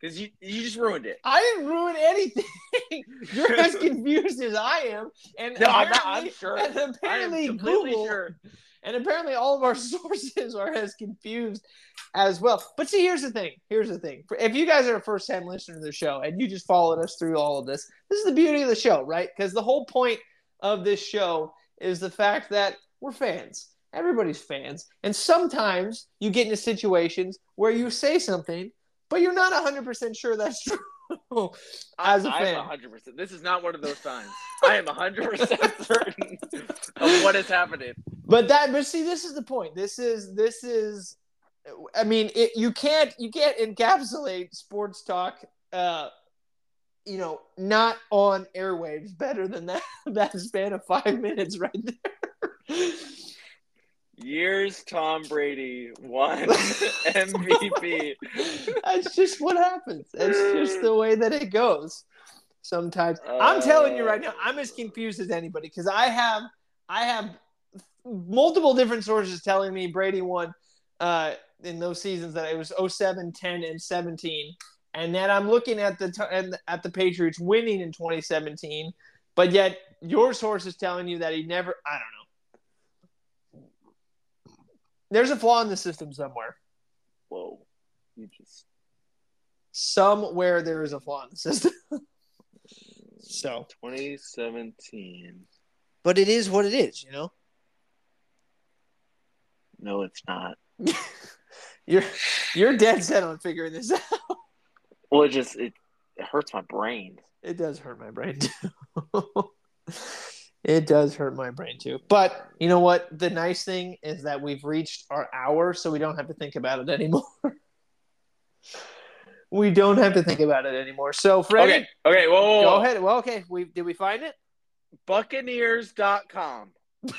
because you you just ruined it. I didn't ruin anything. You're as confused as I am, and no, I'm, not, I'm sure. And apparently, Google, sure. And apparently, all of our sources are as confused as well. But see, here's the thing. Here's the thing. If you guys are a first time listener to the show and you just followed us through all of this, this is the beauty of the show, right? Because the whole point of this show is the fact that we're fans. Everybody's fans. And sometimes you get into situations where you say something, but you're not 100% sure that's true. As a I, fan, I'm 100%. This is not one of those times. I am 100% certain of what is happening. but that but see this is the point. This is this is I mean, it, you can't you can't encapsulate sports talk uh you know, not on airwaves better than that that span of 5 minutes right there. Years Tom Brady won MVP. That's just what happens. That's just the way that it goes. Sometimes I'm telling you right now, I'm as confused as anybody because I have I have multiple different sources telling me Brady won uh, in those seasons that it was 07, 10, and 17, and then I'm looking at the t- at the Patriots winning in 2017, but yet your source is telling you that he never. I don't know. There's a flaw in the system somewhere. Whoa. You just Somewhere there is a flaw in the system. so, 2017. but it is what it is, you know. No, it's not. You're you're dead set on figuring this out. Well, it just it, it hurts my brain. It does hurt my brain too. it does hurt my brain too. But you know what? The nice thing is that we've reached our hour, so we don't have to think about it anymore. we don't have to think about it anymore. So, Freddie, Okay. Okay. Whoa. whoa, go ahead. Well, okay. We did we find it? Buccaneers.com.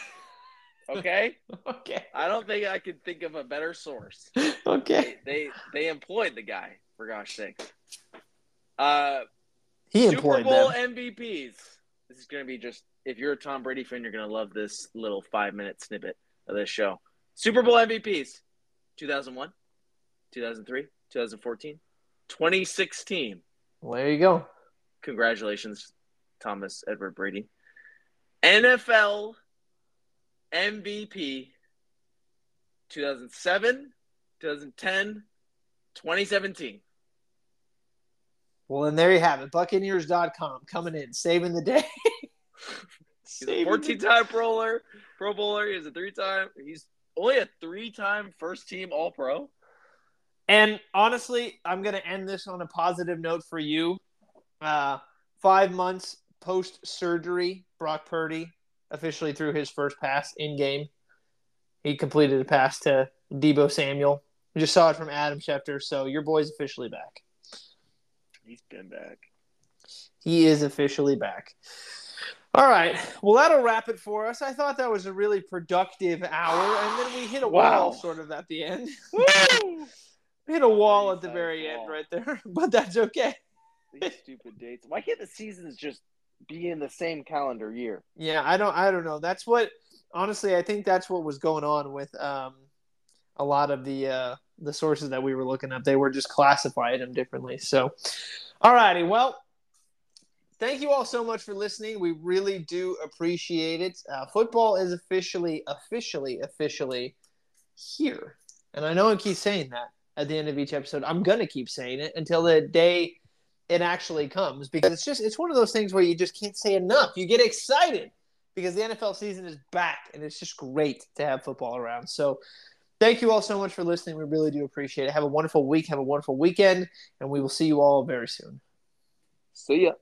Okay. Okay. I don't think I could think of a better source. Okay. They they, they employed the guy for gosh sakes. Uh, He Super employed Bowl them. MVPs. This is going to be just if you're a Tom Brady fan, you're going to love this little five minute snippet of this show. Super Bowl MVPs 2001, 2003, 2014, 2016. Well, there you go. Congratulations, Thomas Edward Brady. NFL MVP 2007, 2010, 2017. Well, then there you have it. Buccaneers.com coming in, saving the day. He's a 14 time pro bowler. Pro bowler. He's a three time. He's only a three time first team All Pro. And honestly, I'm going to end this on a positive note for you. Uh, five months post surgery, Brock Purdy officially threw his first pass in game. He completed a pass to Deebo Samuel. We just saw it from Adam Schefter. So your boy's officially back. He's been back. He is officially back. All right. Well, that'll wrap it for us. I thought that was a really productive hour, and then we hit a Wow. wall sort of at the end. We hit a wall at the very wall. end right there, but that's okay. These stupid dates. Why can't the seasons just be in the same calendar year? Yeah, I don't I don't know. That's what honestly I think that's what was going on with um a lot of the uh the sources that we were looking up. They were just classifying them differently. So all righty, well thank you all so much for listening. We really do appreciate it. Uh, football is officially officially officially here. And I know I keep saying that at the end of each episode. I'm gonna keep saying it until the day it actually comes because it's just it's one of those things where you just can't say enough. You get excited because the NFL season is back and it's just great to have football around. So thank you all so much for listening. We really do appreciate it. Have a wonderful week, have a wonderful weekend, and we will see you all very soon. See ya.